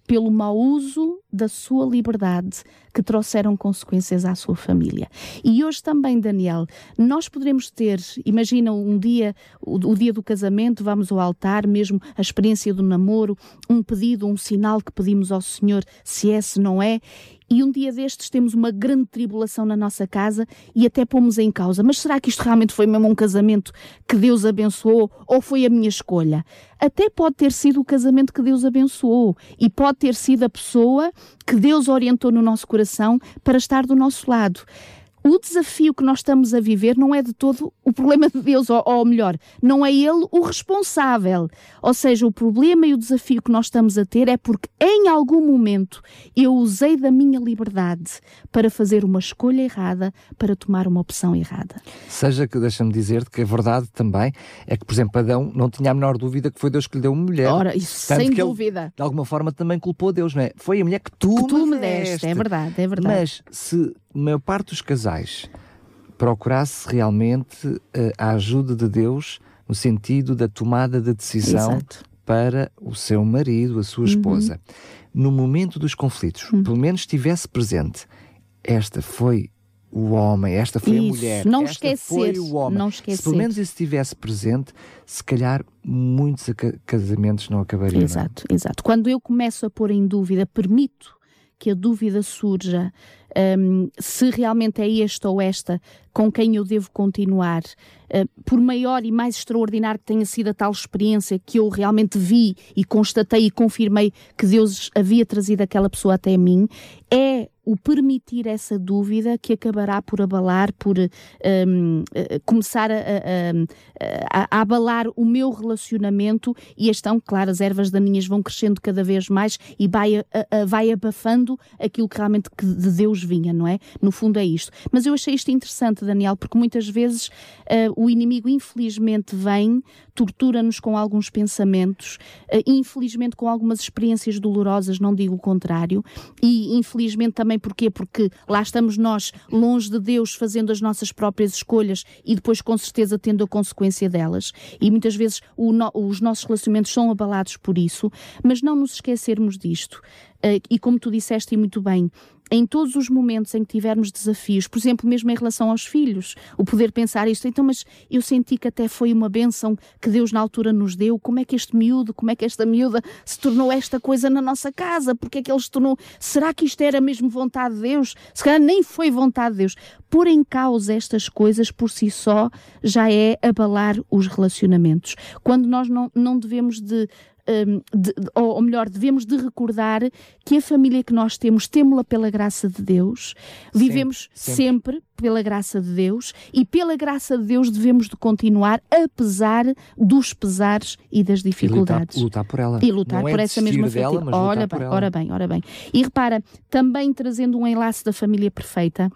Speaker 3: pelo mau uso da sua liberdade que trouxeram consequências à sua família. E hoje também, Daniel, nós poderemos ter, imagina um dia, o, o, dia do casamento, vamos ao altar, mesmo a experiência do namoro, um pedido, um sinal que pedimos ao Senhor, se é, se não é, e um dia destes temos uma grande tribulação na nossa casa e até pomos em causa. Mas será que isto realmente foi mesmo um casamento que Deus abençoou ou foi a minha escolha? Até pode ter sido o casamento que Deus abençoou e pode ter sido a pessoa que Deus orientou no nosso coração para estar do nosso lado o desafio que nós estamos a viver não é de todo o problema de Deus, ou, ou, melhor, não é Ele o responsável. Ou seja, o problema e o desafio que nós estamos a ter é porque em algum momento eu usei da minha liberdade para fazer uma escolha errada, para tomar uma opção errada.
Speaker 2: Seja que, deixa-me dizer-te que a verdade também é que, por exemplo, Adão não tinha a menor dúvida que foi Deus que lhe deu uma mulher.
Speaker 3: Ora, isso Tanto sem dúvida.
Speaker 2: Ele, de alguma forma também culpou Deus, não é? Foi a mulher que tu,
Speaker 3: que tu
Speaker 2: me
Speaker 3: deste. deste. É verdade, é verdade.
Speaker 2: Mas se a maior parte dos casais procurasse realmente uh, a ajuda de Deus no sentido da tomada de decisão Exato. para o seu marido, a sua uhum. esposa. Uhum. No momento dos conflitos, uhum. pelo menos estivesse presente. Esta foi o homem, esta foi
Speaker 3: isso,
Speaker 2: a mulher,
Speaker 3: não
Speaker 2: esta
Speaker 3: esquecer,
Speaker 2: foi o homem.
Speaker 3: Não esquecer.
Speaker 2: Se pelo menos isso estivesse presente, se calhar muitos casamentos não acabariam.
Speaker 3: Exato, não? exato. Quando eu começo a pôr em dúvida, permito que a dúvida surja um, se realmente é este ou esta com quem eu devo continuar, uh, por maior e mais extraordinário que tenha sido a tal experiência que eu realmente vi e constatei e confirmei que Deus havia trazido aquela pessoa até mim, é o permitir essa dúvida que acabará por abalar, por um, eh, começar a, a, a, a, abalar o meu relacionamento e estão, claro, as ervas daninhas vão crescendo cada vez mais e vai, vai abafando aquilo que realmente de Deus vinha, não é? No fundo é isto. Mas eu achei isto interessante, Daniel, porque muitas vezes uh, o inimigo infelizmente vem, tortura-nos com alguns pensamentos, uh, infelizmente com algumas experiências dolorosas, não digo o contrário, e infelizmente também porquê? Porque lá estamos nós, longe de Deus, fazendo as nossas próprias escolhas e depois com certeza tendo a consequência delas. E muitas vezes no, os nossos relacionamentos são abalados por isso, mas não nos esquecermos disto. Uh, e como tu disseste e muito bem, em todos os momentos em que tivermos desafios, por exemplo, mesmo em relação aos filhos, o poder pensar isto, então, mas eu senti que até foi uma bênção que Deus na altura nos deu, como é que este miúdo, como é que esta miúda se tornou esta coisa na nossa casa, porque é que ele se tornou, será que isto era mesmo vontade de Deus? Se calhar nem foi vontade de Deus. Pôr em causa estas coisas por si só já é abalar os relacionamentos. Quando nós não, não devemos de de, ou, melhor, devemos de recordar que a família que nós temos, temos-la pela graça de Deus, vivemos sempre, sempre. pela graça de Deus e pela graça de Deus devemos de continuar apesar dos pesares e das dificuldades.
Speaker 2: E lutar, lutar por ela.
Speaker 3: E lutar Não por é essa mesma dela, mas ora bem, ora bem, ora bem. E repara, também trazendo um enlace da família perfeita,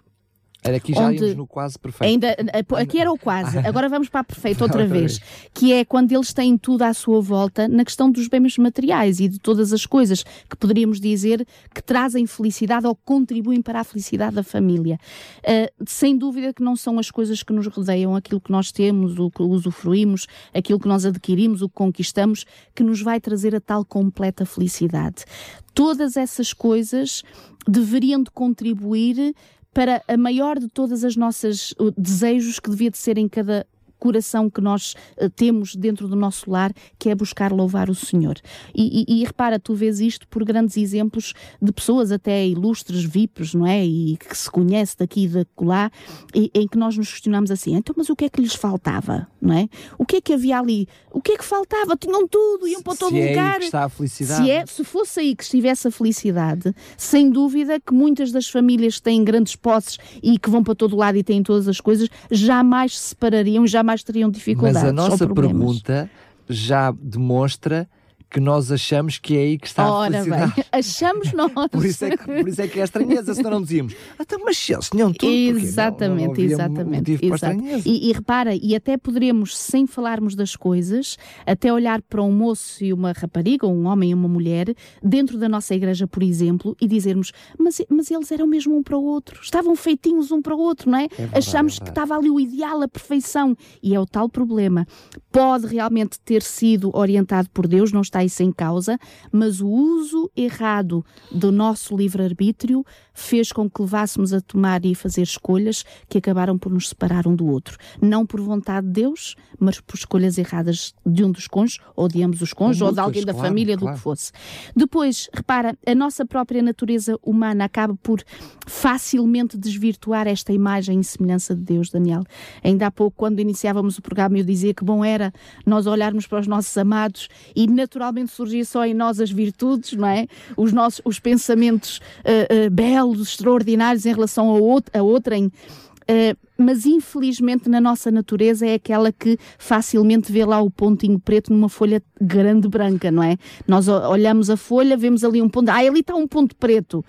Speaker 2: Era aqui já onde no quase perfeito.
Speaker 3: Ainda, aqui era o quase, (laughs) agora vamos para a perfeito outra, outra vez, vez, que é quando eles têm tudo à sua volta na questão dos bens materiais e de todas as coisas que poderíamos dizer que trazem felicidade ou contribuem para a felicidade da família. Uh, sem dúvida que não são as coisas que nos rodeiam, aquilo que nós temos, o que usufruímos, aquilo que nós adquirimos, o que conquistamos, que nos vai trazer a tal completa felicidade. Todas essas coisas deveriam de contribuir para a maior de todas as nossas desejos que devia de ser em cada coração que nós uh, temos dentro do nosso lar, que é buscar louvar o Senhor. E, e, e, repara, tu vês isto por grandes exemplos de pessoas até ilustres, VIPs, não é? E que se conhece daqui e de lá, e, em que nós nos questionamos assim, então, mas o que é que lhes faltava, não é? O que é que havia ali? O que é que faltava? Tinham tudo, iam para todo
Speaker 2: se
Speaker 3: lugar.
Speaker 2: É aí que está a felicidade.
Speaker 3: Se, é, se fosse aí que estivesse a felicidade, sem dúvida que muitas das famílias que têm grandes posses e que vão para todo lado e têm todas as coisas, jamais se separariam, jamais mais teriam dificuldades.
Speaker 2: Mas a nossa pergunta já demonstra que nós achamos que é aí que está Ora a felicidade.
Speaker 3: Bem, (laughs) achamos nós.
Speaker 2: por, isso é que, por isso é que é a estranheza, senão não dizíamos. Então, mas se eles tinham tudo,
Speaker 3: Exatamente,
Speaker 2: não, não
Speaker 3: exatamente. exatamente. E, e, repara, e até poderemos, sem falarmos das coisas, até olhar para um moço e uma rapariga, ou um homem e uma mulher, dentro da nossa igreja, por exemplo, e dizermos, mas, mas eles eram mesmo um para o outro, estavam feitinhos um para o outro, não é? é verdade, Achamos é que estava ali o ideal, a perfeição. E é o tal problema. Pode realmente ter sido orientado por Deus, não está isso em causa, mas o uso errado do nosso livre-arbítrio fez com que levássemos a tomar e fazer escolhas que acabaram por nos separar um do outro. Não por vontade de Deus, mas por escolhas erradas de um dos cônjuges, ou de ambos os cônjuges, ou de alguém da claro, família, claro. do que fosse. Depois, repara, a nossa própria natureza humana acaba por facilmente desvirtuar esta imagem e semelhança de Deus, Daniel. Ainda há pouco, quando iniciávamos o programa, eu dizia que bom era nós olharmos para os nossos amados e naturalmente surgir só em nós as virtudes, não é? Os nossos os pensamentos uh, uh, belos, extraordinários em relação a, out a outrem. Uh, mas infelizmente na nossa natureza é aquela que facilmente vê lá o pontinho preto numa folha grande branca, não é? Nós olhamos a folha, vemos ali um ponto, ah, ali está um ponto preto.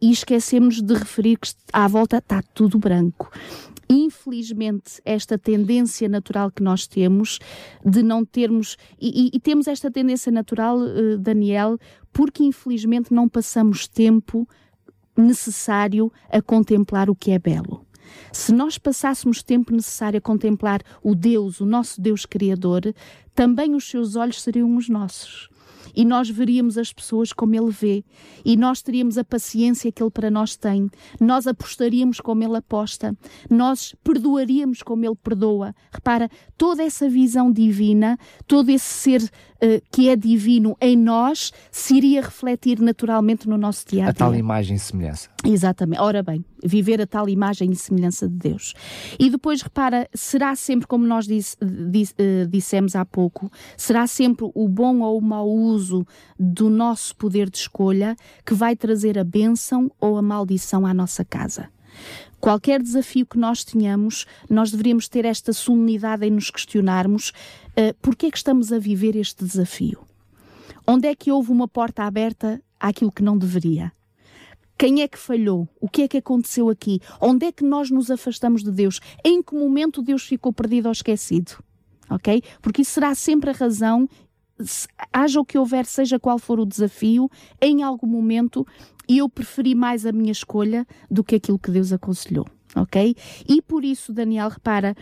Speaker 3: E esquecemos de referir que à volta está tudo branco infelizmente, esta tendência natural que nós temos de não termos. E, e, e temos esta tendência natural, uh, Daniel, porque infelizmente não passamos tempo necessário a contemplar o que é belo. Se nós passássemos tempo necessário a contemplar o Deus, o nosso Deus Criador, também os seus olhos seriam os nossos e nós veríamos as pessoas como Ele vê e nós teríamos a paciência que Ele para nós tem, nós apostaríamos como Ele aposta, nós perdoaríamos como Ele perdoa. Repara, toda essa visão divina, todo esse ser uh, que é divino em nós, se iria refletir naturalmente no nosso dia. A
Speaker 2: tal imagem e semelhança.
Speaker 3: Exatamente. Ora bem, viver a tal imagem e semelhança de Deus. E depois, repara, será sempre, como nós disse, disse, uh, dissemos há pouco, será sempre o bom ou o mau uso do nosso poder de escolha que vai trazer a bênção ou a maldição à nossa casa. Qualquer desafio que nós tenhamos, nós deveríamos ter esta solenidade em nos questionarmos uh, porquê é que estamos a viver este desafio. Onde é que houve uma porta aberta àquilo que não deveria? Quem é que falhou? O que é que aconteceu aqui? Onde é que nós nos afastamos de Deus? Em que momento Deus ficou perdido ou esquecido? Ok? Porque isso será sempre a razão, haja o que houver, seja qual for o desafio, em algum momento eu preferi mais a minha escolha do que aquilo que Deus aconselhou. Ok? E por isso, Daniel, repara,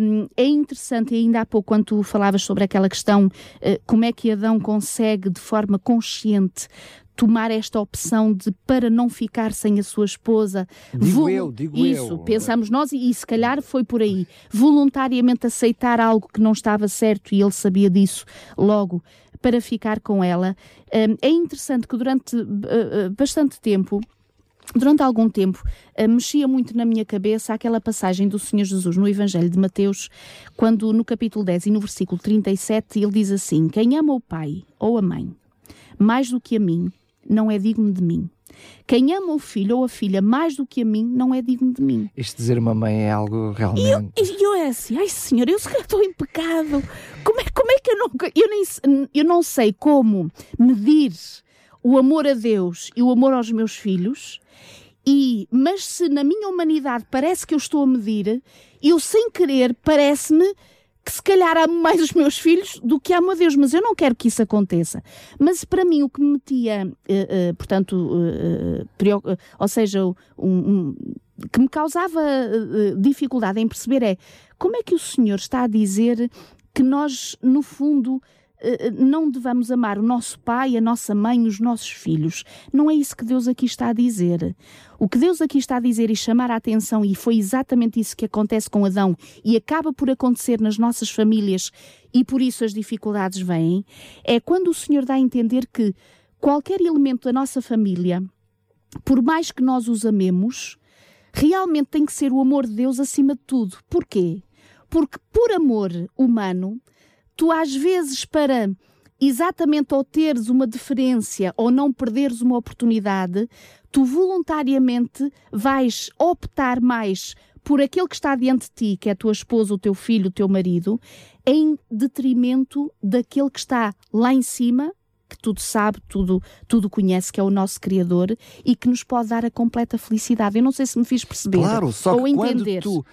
Speaker 3: um, é interessante, ainda há pouco, quando tu falavas sobre aquela questão, uh, como é que Adão consegue, de forma consciente, tomar esta opção de para não ficar sem a sua esposa.
Speaker 2: Digo eu, digo
Speaker 3: Isso, eu. pensamos nós, e, e se calhar foi por aí. Voluntariamente aceitar algo que não estava certo e ele sabia disso logo para ficar com ela. Um, é interessante que durante uh, bastante tempo durante algum tempo uh, mexia muito na minha cabeça aquela passagem do Senhor Jesus no Evangelho de Mateus, quando no capítulo 10 e no versículo 37 ele diz assim: Quem ama o pai ou a mãe mais do que a mim, não é digno de mim. Quem ama o filho ou a filha mais do que a mim não é digno de mim.
Speaker 2: Isto dizer uma mãe é algo realmente.
Speaker 3: E eu, eu é assim, ai senhor, eu estou em pecado. Como é, como é que eu não. Eu, nem, eu não sei como medir o amor a Deus e o amor aos meus filhos E, mas se na minha humanidade parece que eu estou a medir, eu sem querer parece-me que se calhar amo mais os meus filhos do que amo a Deus, mas eu não quero que isso aconteça. Mas para mim o que me metia, uh, uh, portanto, uh, ou seja, um, um, que me causava dificuldade em perceber é como é que o Senhor está a dizer que nós, no fundo, não devamos amar o nosso pai, a nossa mãe, os nossos filhos. Não é isso que Deus aqui está a dizer. O que Deus aqui está a dizer e chamar a atenção, e foi exatamente isso que acontece com Adão e acaba por acontecer nas nossas famílias, e por isso as dificuldades vêm, é quando o Senhor dá a entender que qualquer elemento da nossa família, por mais que nós os amemos, realmente tem que ser o amor de Deus acima de tudo. Porquê? Porque por amor humano, tu às vezes para exatamente ao teres uma deferência ou não perderes uma oportunidade, tu voluntariamente vais optar mais por aquele que está diante de ti, que é a tua esposa, o teu filho, o teu marido, em detrimento daquele que está lá em cima, que tudo sabe, tudo, tudo conhece, que é o nosso Criador e que nos pode dar a completa felicidade. Eu não sei se me fiz perceber
Speaker 2: claro, só
Speaker 3: ou
Speaker 2: que
Speaker 3: entender.
Speaker 2: Quando tu,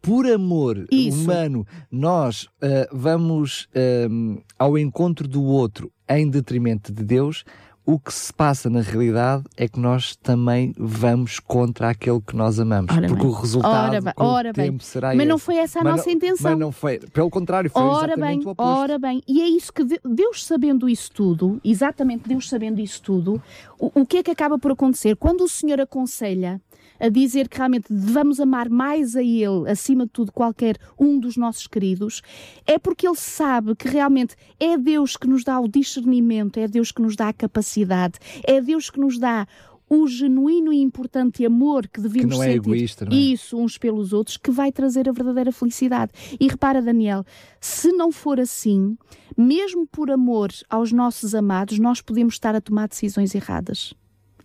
Speaker 2: por amor Isso. humano, nós uh, vamos uh, ao encontro do outro em detrimento de Deus, o que se passa na realidade é que nós também vamos contra aquele que nós amamos.
Speaker 3: Ora
Speaker 2: porque
Speaker 3: bem.
Speaker 2: o resultado
Speaker 3: ora bem, ora
Speaker 2: o tempo
Speaker 3: bem.
Speaker 2: será
Speaker 3: Mas
Speaker 2: esse.
Speaker 3: não foi essa a
Speaker 2: mas
Speaker 3: nossa
Speaker 2: não,
Speaker 3: intenção.
Speaker 2: Mas não foi. Pelo contrário, foi
Speaker 3: ora
Speaker 2: exatamente
Speaker 3: bem,
Speaker 2: o oposto.
Speaker 3: Ora bem, e é isso que Deus sabendo isso tudo, exatamente Deus sabendo isso tudo, o, o que é que acaba por acontecer? Quando o Senhor aconselha a dizer que realmente devemos amar mais a Ele, acima de tudo, qualquer um dos nossos queridos, é porque Ele sabe que realmente é Deus que nos dá o discernimento, é Deus que nos dá a capacidade, é Deus que nos dá o genuíno e importante amor que devemos
Speaker 2: que não
Speaker 3: é
Speaker 2: sentir egoísta, não é?
Speaker 3: isso uns pelos outros que vai trazer a verdadeira felicidade. E repara, Daniel, se não for assim, mesmo por amor aos nossos amados, nós podemos estar a tomar decisões erradas.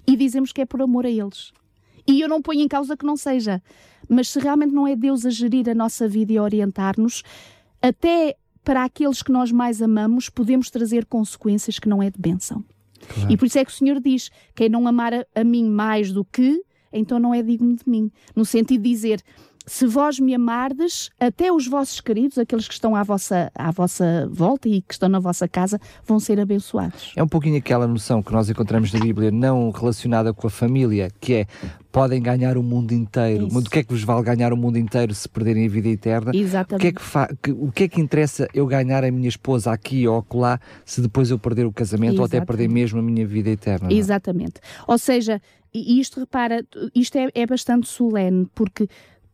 Speaker 3: E dizemos que é por amor a eles. E eu não ponho em causa que não seja. Mas se realmente não é Deus a gerir a nossa vida e a orientar-nos, até para aqueles que nós mais amamos, podemos trazer consequências que não é de bênção. Claro. E por isso é que o Senhor diz: quem não amar a, a mim mais do que, então não é digno de mim. No sentido de dizer, se vós me amardes, até os vossos queridos, aqueles que estão à vossa, à vossa volta e que estão na vossa casa, vão ser abençoados.
Speaker 2: É um pouquinho aquela noção que nós encontramos na Bíblia, não relacionada com a família, que é podem ganhar o mundo inteiro. Isso. O que é que vos vale ganhar o mundo inteiro se perderem a vida eterna?
Speaker 3: Exatamente.
Speaker 2: O que, é que fa... o que é que interessa eu ganhar a minha esposa aqui ou acolá se depois eu perder o casamento Exatamente. ou até perder mesmo a minha vida eterna?
Speaker 3: É? Exatamente. Ou seja, isto, repara, isto é, é bastante solene, porque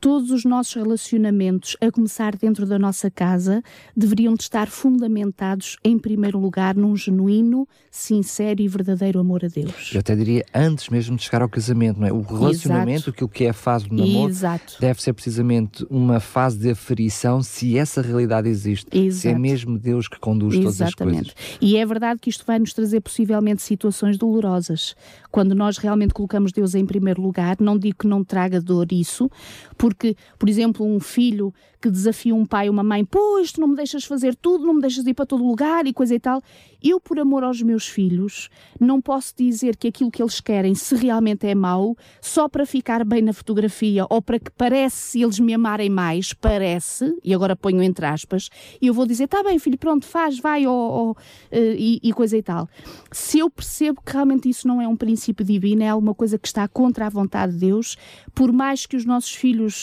Speaker 3: todos os nossos relacionamentos, a começar dentro da nossa casa, deveriam de estar fundamentados, em primeiro lugar, num genuíno, sincero e verdadeiro amor a Deus.
Speaker 2: Eu até diria antes mesmo de chegar ao casamento, não é? O relacionamento, Exato. aquilo que é a fase do namoro,
Speaker 3: Exato.
Speaker 2: deve ser precisamente uma fase de aferição se essa realidade existe.
Speaker 3: Exato.
Speaker 2: Se é mesmo Deus que conduz
Speaker 3: Exatamente.
Speaker 2: todas as coisas.
Speaker 3: E é verdade que isto vai nos trazer possivelmente situações dolorosas. Quando nós realmente colocamos Deus em primeiro lugar, não digo que não traga dor isso, porque porque, por exemplo, um filho que desafia um pai ou uma mãe, pois tu não me deixas fazer tudo, não me deixas ir para todo lugar e coisa e tal. Eu, por amor aos meus filhos, não posso dizer que aquilo que eles querem, se realmente é mau, só para ficar bem na fotografia ou para que parece eles me amarem mais, parece, e agora ponho entre aspas, e eu vou dizer, tá bem, filho, pronto, faz, vai, ou, ou eh, e, e coisa e tal. Se eu percebo que realmente isso não é um princípio divino, é alguma coisa que está contra a vontade de Deus, por mais que os nossos filhos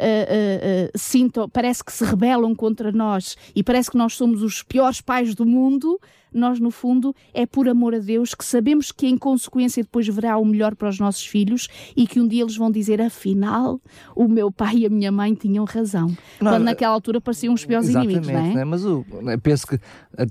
Speaker 3: uh, uh, sintam, parece que se rebelam contra nós e parece que nós somos os piores pais do mundo, nós, no fundo, é por amor a Deus que sabemos que, em consequência, depois verá o melhor para os nossos filhos e que um dia eles vão dizer: afinal, o meu pai e a minha mãe tinham razão. Não, Quando naquela altura pareciam os piores inimigos, não é?
Speaker 2: Né? Mas eu penso que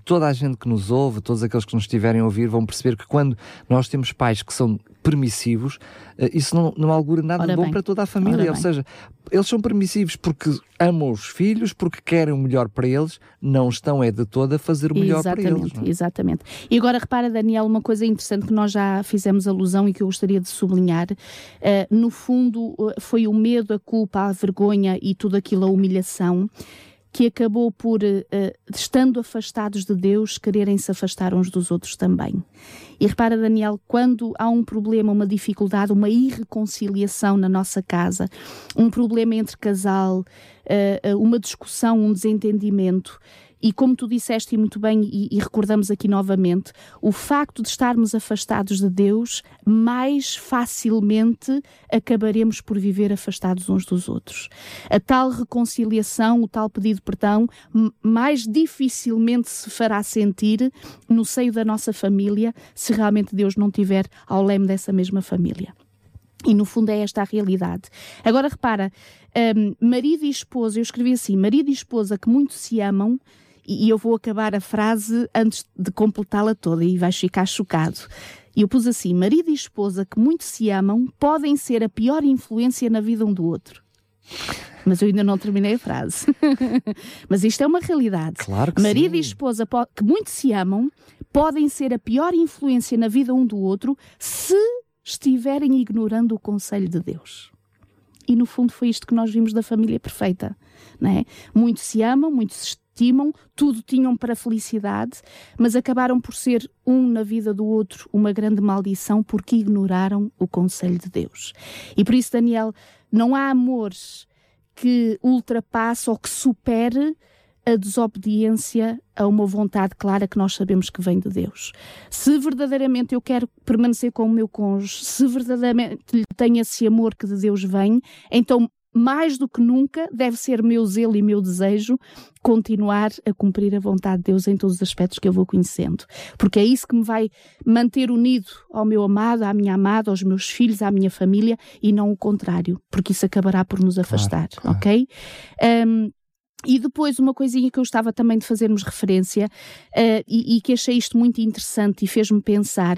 Speaker 2: toda a gente que nos ouve, todos aqueles que nos estiverem a ouvir, vão perceber que quando nós temos pais que são permissivos, eh, isso não, não augura nada
Speaker 3: Ora
Speaker 2: de bom
Speaker 3: bem.
Speaker 2: para toda a família. Ou seja, eles são permissivos porque amam os filhos, porque querem o melhor para eles, não estão é de todo a fazer o melhor
Speaker 3: exatamente,
Speaker 2: para eles. Não?
Speaker 3: é? Exatamente. E agora repara, Daniel, uma coisa interessante que nós já fizemos alusão e que eu gostaria de sublinhar. Uh, no fundo, uh, foi o medo, a culpa, a vergonha e tudo aquilo, a humilhação que acabou por, uh, estando afastados de Deus, quererem se afastar uns dos outros também. E repara, Daniel, quando há um problema, uma dificuldade, uma irreconciliação na nossa casa, um problema entre casal, uh, uma discussão, um desentendimento, e como tu disseste muito bem, e, e, recordamos aqui novamente, o facto de estarmos afastados de Deus, mais facilmente acabaremos por viver afastados uns dos outros. A tal reconciliação, o tal pedido de perdão, mais dificilmente se fará sentir no seio da nossa família se realmente Deus não tiver ao leme dessa mesma família. E no fundo é esta a realidade. Agora repara, um, marido e esposa, eu escrevi assim: marido e esposa que muito se amam, e eu vou acabar a frase antes de completá-la toda e vais ficar chocado. E eu pus assim: marido e esposa que muito se amam podem ser a pior influência na vida um do outro. Mas eu ainda não terminei a frase. (laughs) Mas isto é uma realidade.
Speaker 2: Claro que
Speaker 3: Marido
Speaker 2: sim.
Speaker 3: e esposa que muito se amam podem ser a pior influência na vida um do outro se estiverem ignorando o conselho de Deus. E no fundo foi isto que nós vimos da família perfeita. Não é? Muito se amam, muito se estimam, tudo tinham para felicidade, mas acabaram por ser um na vida do outro uma grande maldição porque ignoraram o conselho de Deus. E por isso, Daniel, não há amor que ultrapasse ou que supere a desobediência a uma vontade clara que nós sabemos que vem de Deus. Se verdadeiramente eu quero permanecer com o meu cônjuge, se verdadeiramente tenho esse amor que de Deus vem, então mais do que nunca, deve ser meu zelo e meu desejo continuar a cumprir a vontade de Deus em todos os aspectos que eu vou conhecendo. Porque é isso que me vai manter unido ao meu amado, à minha amada, aos meus filhos, à minha família e não o contrário, porque isso acabará por nos afastar, claro, claro. ok? Um, e depois, uma coisinha que eu estava também de fazermos referência uh, e, e, que achei isto muito interessante e fez-me pensar,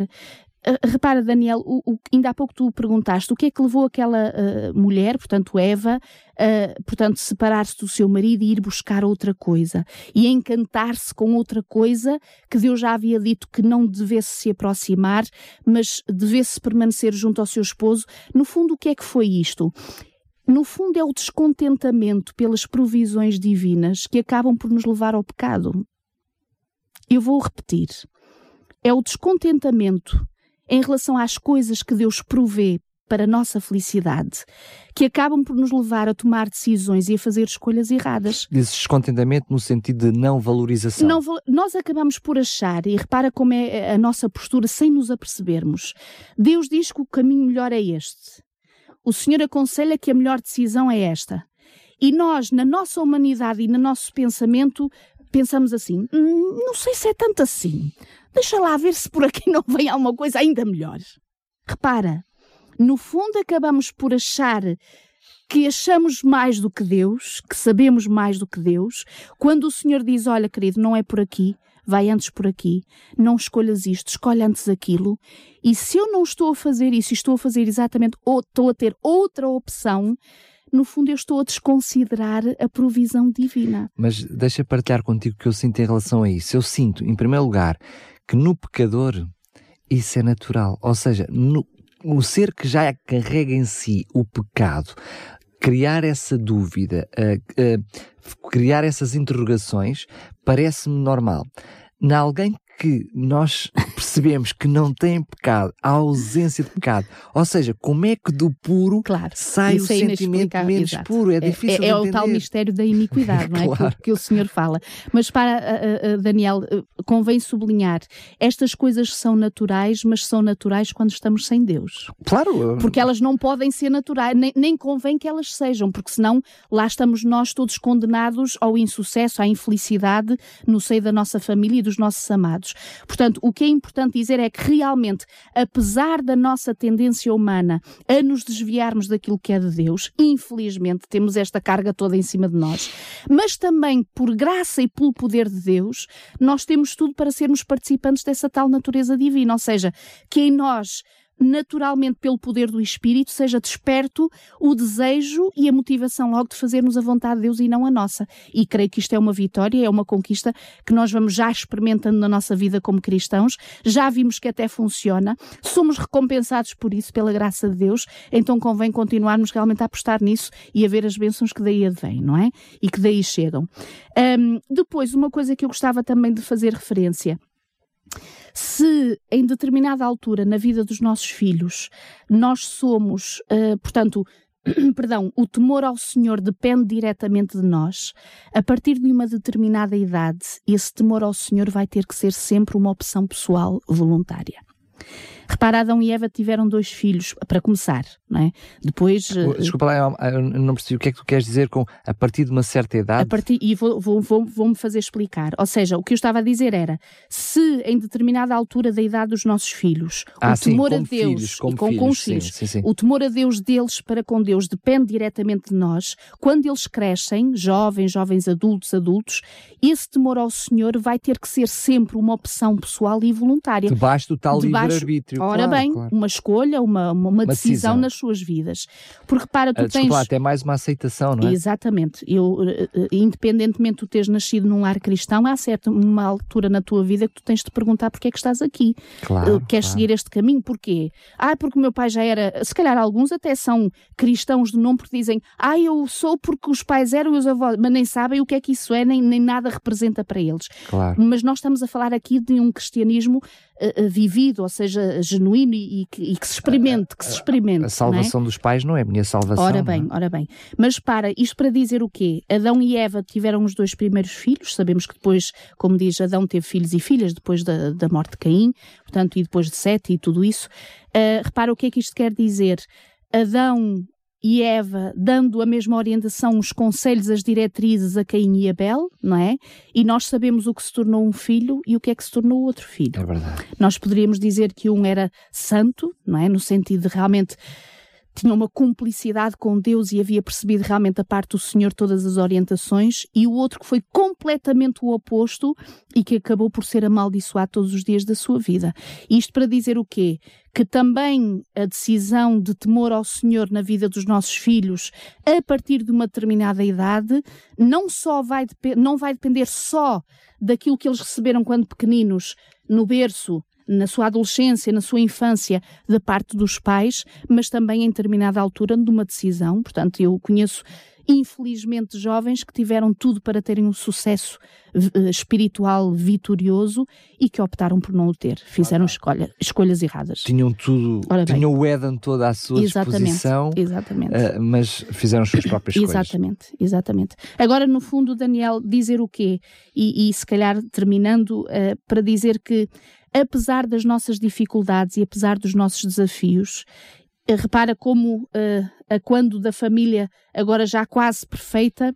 Speaker 3: repara, Daniel, o, o, ainda há pouco tu perguntaste o que é que levou aquela uh, mulher, portanto Eva, uh, portanto separar-se do seu marido e ir buscar outra coisa e encantar-se com outra coisa que Deus já havia dito que não devesse se aproximar, mas devesse permanecer junto ao seu esposo. No fundo, o que é que foi isto? No fundo, é o descontentamento pelas provisões divinas que acabam por nos levar ao pecado. Eu vou repetir. É o descontentamento em relação às coisas que Deus provê para a nossa felicidade, que acabam por nos levar a tomar decisões e a fazer escolhas erradas.
Speaker 2: Dizes descontentamento no sentido de não valorização.
Speaker 3: Não, nós acabamos por achar, e repara como é a nossa postura sem nos apercebermos. Deus diz que o caminho melhor é este. O Senhor aconselha que a melhor decisão é esta. E nós, na nossa humanidade e no nosso pensamento, pensamos assim: hum, não sei se é tanto assim. Deixa lá ver se por aqui não vem alguma coisa ainda melhor. Repara, no fundo acabamos por achar que achamos mais do que Deus, que sabemos mais do que Deus, quando o Senhor diz: Olha, querido, não é por aqui, vai antes por aqui, não escolhas isto, escolhe antes aquilo. E se eu não estou a fazer isso estou a fazer exatamente, ou estou a ter outra opção, no fundo eu estou a desconsiderar a provisão divina.
Speaker 2: Mas deixa partilhar contigo o que eu sinto em relação a isso. Eu sinto, em primeiro lugar, que no pecador isso é natural. Ou seja, no, o ser que já carrega em si o pecado, criar essa dúvida, uh, uh, criar essas interrogações, parece-me normal. Na alguém que nós percebemos que não tem pecado, a ausência de pecado. Ou seja, como é que do puro claro, sai o é sentimento menos exato. puro? É, é difícil
Speaker 3: é,
Speaker 2: é,
Speaker 3: o tal mistério da iniquidade, (laughs) não é? claro. que, que, o Senhor fala. Mas para, uh, uh, Daniel, uh, convém sublinhar, estas coisas são naturais, mas são naturais quando estamos sem Deus.
Speaker 2: Claro.
Speaker 3: Porque elas não podem ser naturais, nem, nem convém que elas sejam, porque senão lá estamos nós todos condenados ao insucesso, à infelicidade no seio da nossa família e dos nossos amados. Portanto, o que é importante dizer é que realmente, apesar da nossa tendência humana a nos desviarmos daquilo que é de Deus, infelizmente temos esta carga toda em cima de nós, mas também por graça e pelo poder de Deus, nós temos tudo para sermos participantes dessa tal natureza divina, ou seja, que em nós naturalmente, pelo poder do Espírito, seja desperto o desejo e a motivação logo de fazermos a vontade de Deus e não a nossa. E creio que isto é uma vitória, é uma conquista que nós vamos já experimentando na nossa vida como cristãos, já vimos que até funciona, somos recompensados por isso, pela graça de Deus, então convém continuarmos realmente a apostar nisso e a ver as bênçãos que daí advêm, não é? E que daí chegam. Um, depois, uma coisa que eu gostava também de fazer referência se em determinada altura na vida dos nossos filhos nós somos, uh, portanto, (clears throat) perdão, o temor ao Senhor depende diretamente de nós, a partir de uma determinada idade, esse temor ao Senhor vai ter que ser sempre uma opção pessoal voluntária. Repara, Adão e Eva tiveram dois filhos, para começar, não é? Depois...
Speaker 2: Desculpa lá, eu não percebi o que é que tu queres dizer com a partir de uma certa idade.
Speaker 3: A partir, e vou-me vou, vou, vou fazer explicar. Ou seja, o que eu estava a dizer era, se em determinada altura da idade dos nossos filhos,
Speaker 2: ah,
Speaker 3: o temor
Speaker 2: sim,
Speaker 3: a Deus,
Speaker 2: filhos,
Speaker 3: com,
Speaker 2: filhos,
Speaker 3: com os filhos,
Speaker 2: sim, sim,
Speaker 3: o temor a Deus deles para com Deus depende diretamente de nós, quando eles crescem, jovens, jovens adultos, adultos, esse temor ao Senhor vai ter que ser sempre uma opção pessoal e voluntária.
Speaker 2: Debaixo do tal livre-arbítrio.
Speaker 3: Ora
Speaker 2: claro,
Speaker 3: bem,
Speaker 2: claro.
Speaker 3: uma escolha, uma, uma, uma decisão, decisão, nas suas vidas. Porque para tu
Speaker 2: uh,
Speaker 3: tens.
Speaker 2: Lá, até mais uma aceitação, não é?
Speaker 3: Exatamente. Eu, uh, independentemente de tu teres nascido num lar cristão, há certa uma altura na tua vida que tu tens de perguntar porque é que estás aqui.
Speaker 2: Claro,
Speaker 3: Queres
Speaker 2: claro.
Speaker 3: seguir este caminho? Porquê? Ah, porque o meu pai já era. Se calhar alguns até são cristãos de nome porque dizem, ah, eu sou porque os pais eram os avós, mas nem sabem o que é que isso é, nem, nem nada representa para eles.
Speaker 2: Claro.
Speaker 3: Mas nós estamos a falar aqui de um cristianismo uh, vivido, ou seja, genuíno e, e, que, se experimente, que se experimente.
Speaker 2: A salvação
Speaker 3: é?
Speaker 2: dos pais não é a minha salvação.
Speaker 3: Ora bem,
Speaker 2: não?
Speaker 3: ora bem. Mas para, isto para dizer o quê? Adão e Eva tiveram os dois primeiros filhos, sabemos que depois, como diz, Adão teve filhos e filhas depois da, da morte de Caim, portanto, e depois de Sete e tudo isso. Uh, repara o que é que isto quer dizer. Adão e Eva dando a mesma orientação, os conselhos, as diretrizes a Caim e Abel, não é? E nós sabemos o que se tornou um filho e o que é que se tornou outro filho.
Speaker 2: É verdade.
Speaker 3: Nós poderíamos dizer que um era santo, não é? No sentido de realmente tinha uma cumplicidade com Deus e havia percebido realmente da parte do Senhor todas as orientações, e o outro que foi completamente o oposto e que acabou por ser amaldiçoado todos os dias da sua vida. Isto para dizer o quê? Que também a decisão de temor ao Senhor na vida dos nossos filhos, a partir de uma determinada idade, não só vai, não vai depender só daquilo que eles receberam quando pequeninos no berço, na sua adolescência, na sua infância, da parte dos pais, mas também em determinada altura de uma decisão. Portanto, eu conheço infelizmente jovens que tiveram tudo para terem um sucesso uh, espiritual vitorioso e que optaram por não o ter. Fizeram ah, escolha, escolhas erradas.
Speaker 2: Tinham tudo,
Speaker 3: Ora
Speaker 2: tinham o Éden todo à sua
Speaker 3: exatamente,
Speaker 2: disposição,
Speaker 3: exatamente.
Speaker 2: Uh, mas fizeram as suas próprias (coughs) escolhas.
Speaker 3: Exatamente, exatamente. Agora, no fundo, Daniel, dizer o quê? E, e se calhar terminando, uh, para dizer que apesar das nossas dificuldades e apesar dos nossos desafios, repara como uh, a quando da família agora já quase perfeita,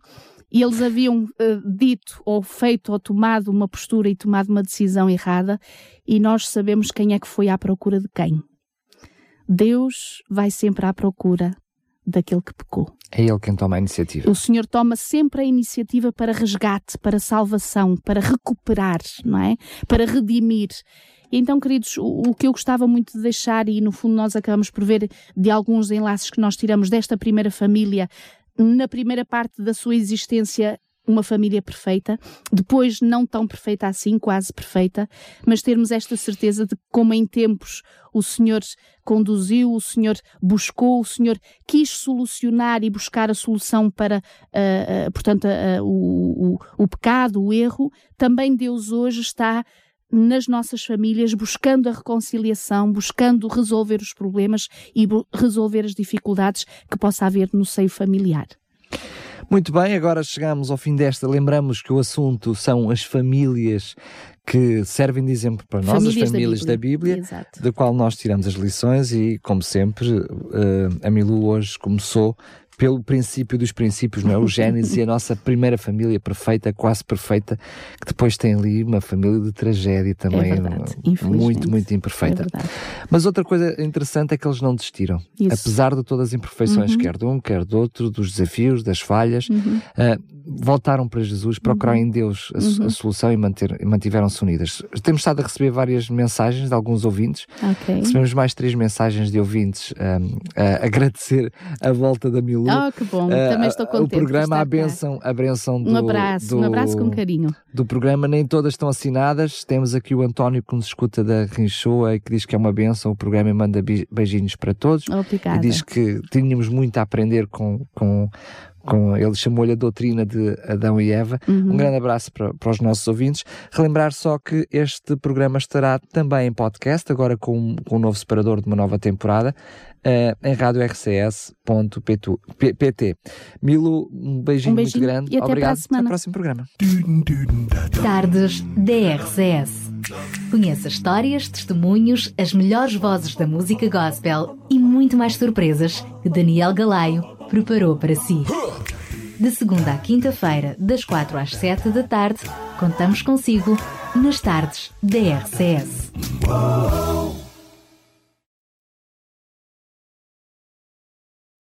Speaker 3: e eles haviam uh, dito ou feito ou tomado uma postura e tomado uma decisão errada, e nós sabemos quem é que foi à procura de quem. Deus vai sempre à procura daquele que pecou.
Speaker 2: É ele quem toma a iniciativa.
Speaker 3: O Senhor toma sempre a iniciativa para resgate, para salvação, para recuperar, não é? Para redimir. E então, queridos, o, o, que eu gostava muito de deixar, e no fundo nós acabamos por ver de alguns enlaces que nós tiramos desta primeira família, na primeira parte da sua existência, uma família perfeita, depois não tão perfeita assim, quase perfeita, mas termos esta certeza de como em tempos o Senhor conduziu, o Senhor buscou, o Senhor quis solucionar e buscar a solução para, uh, uh, portanto, uh, o, o, o pecado, o erro, também Deus hoje está nas nossas famílias, buscando a reconciliação, buscando resolver os problemas e resolver as dificuldades que possa haver no seio familiar.
Speaker 2: Muito bem, agora chegamos ao fim desta. Lembramos que o assunto são as famílias que servem de exemplo para nós,
Speaker 3: famílias
Speaker 2: as famílias da Bíblia,
Speaker 3: da, Bíblia
Speaker 2: da qual nós tiramos as lições e, como sempre, uh, a Milu hoje começou pelo princípio dos princípios, não é? O Gênesis e a nossa primeira família perfeita, quase perfeita, que depois tem ali uma família de tragédia também,
Speaker 3: é verdade,
Speaker 2: muito, muito imperfeita.
Speaker 3: É
Speaker 2: Mas outra coisa interessante é que eles não desistiram,
Speaker 3: Isso.
Speaker 2: apesar de todas as imperfeições,
Speaker 3: uhum.
Speaker 2: quer de um, quer do outro, dos desafios, das falhas. Uhum. Uh, voltaram para Jesus, procuraram uhum. em Deus a, uhum. a solução e manter, mantiveram-se unidas. Temos estado a receber várias mensagens de alguns ouvintes. Okay. Recebemos mais três mensagens de ouvintes um, a agradecer a volta da Milu.
Speaker 3: Oh, que bom, uh, também estou contente.
Speaker 2: O programa, a benção, a benção do.
Speaker 3: Um abraço,
Speaker 2: do,
Speaker 3: um abraço com carinho.
Speaker 2: Do programa, nem todas estão assinadas. Temos aqui o António que nos escuta da Rinchoa e que diz que é uma benção o programa e manda beijinhos para todos.
Speaker 3: Obrigada.
Speaker 2: E diz que tínhamos muito a aprender com, com com, ele chamou-lhe a doutrina de Adão e Eva. Uhum. Um grande abraço para, para, os nossos ouvintes. Relembrar só que este programa estará também em podcast, agora com, com um novo separador de uma nova temporada, uh, em radiorcs.pt. Milo, um beijinho, um beijinho muito grande.
Speaker 3: E até
Speaker 2: Obrigado.
Speaker 3: Para
Speaker 2: até o próximo programa.
Speaker 1: Tardes DRCS. Conheça histórias, testemunhos, as melhores vozes da música gospel e muito mais surpresas que Daniel Galaio preparou para si. De segunda à quinta-feira, das quatro às sete da tarde, contamos consigo nas tardes da RCS.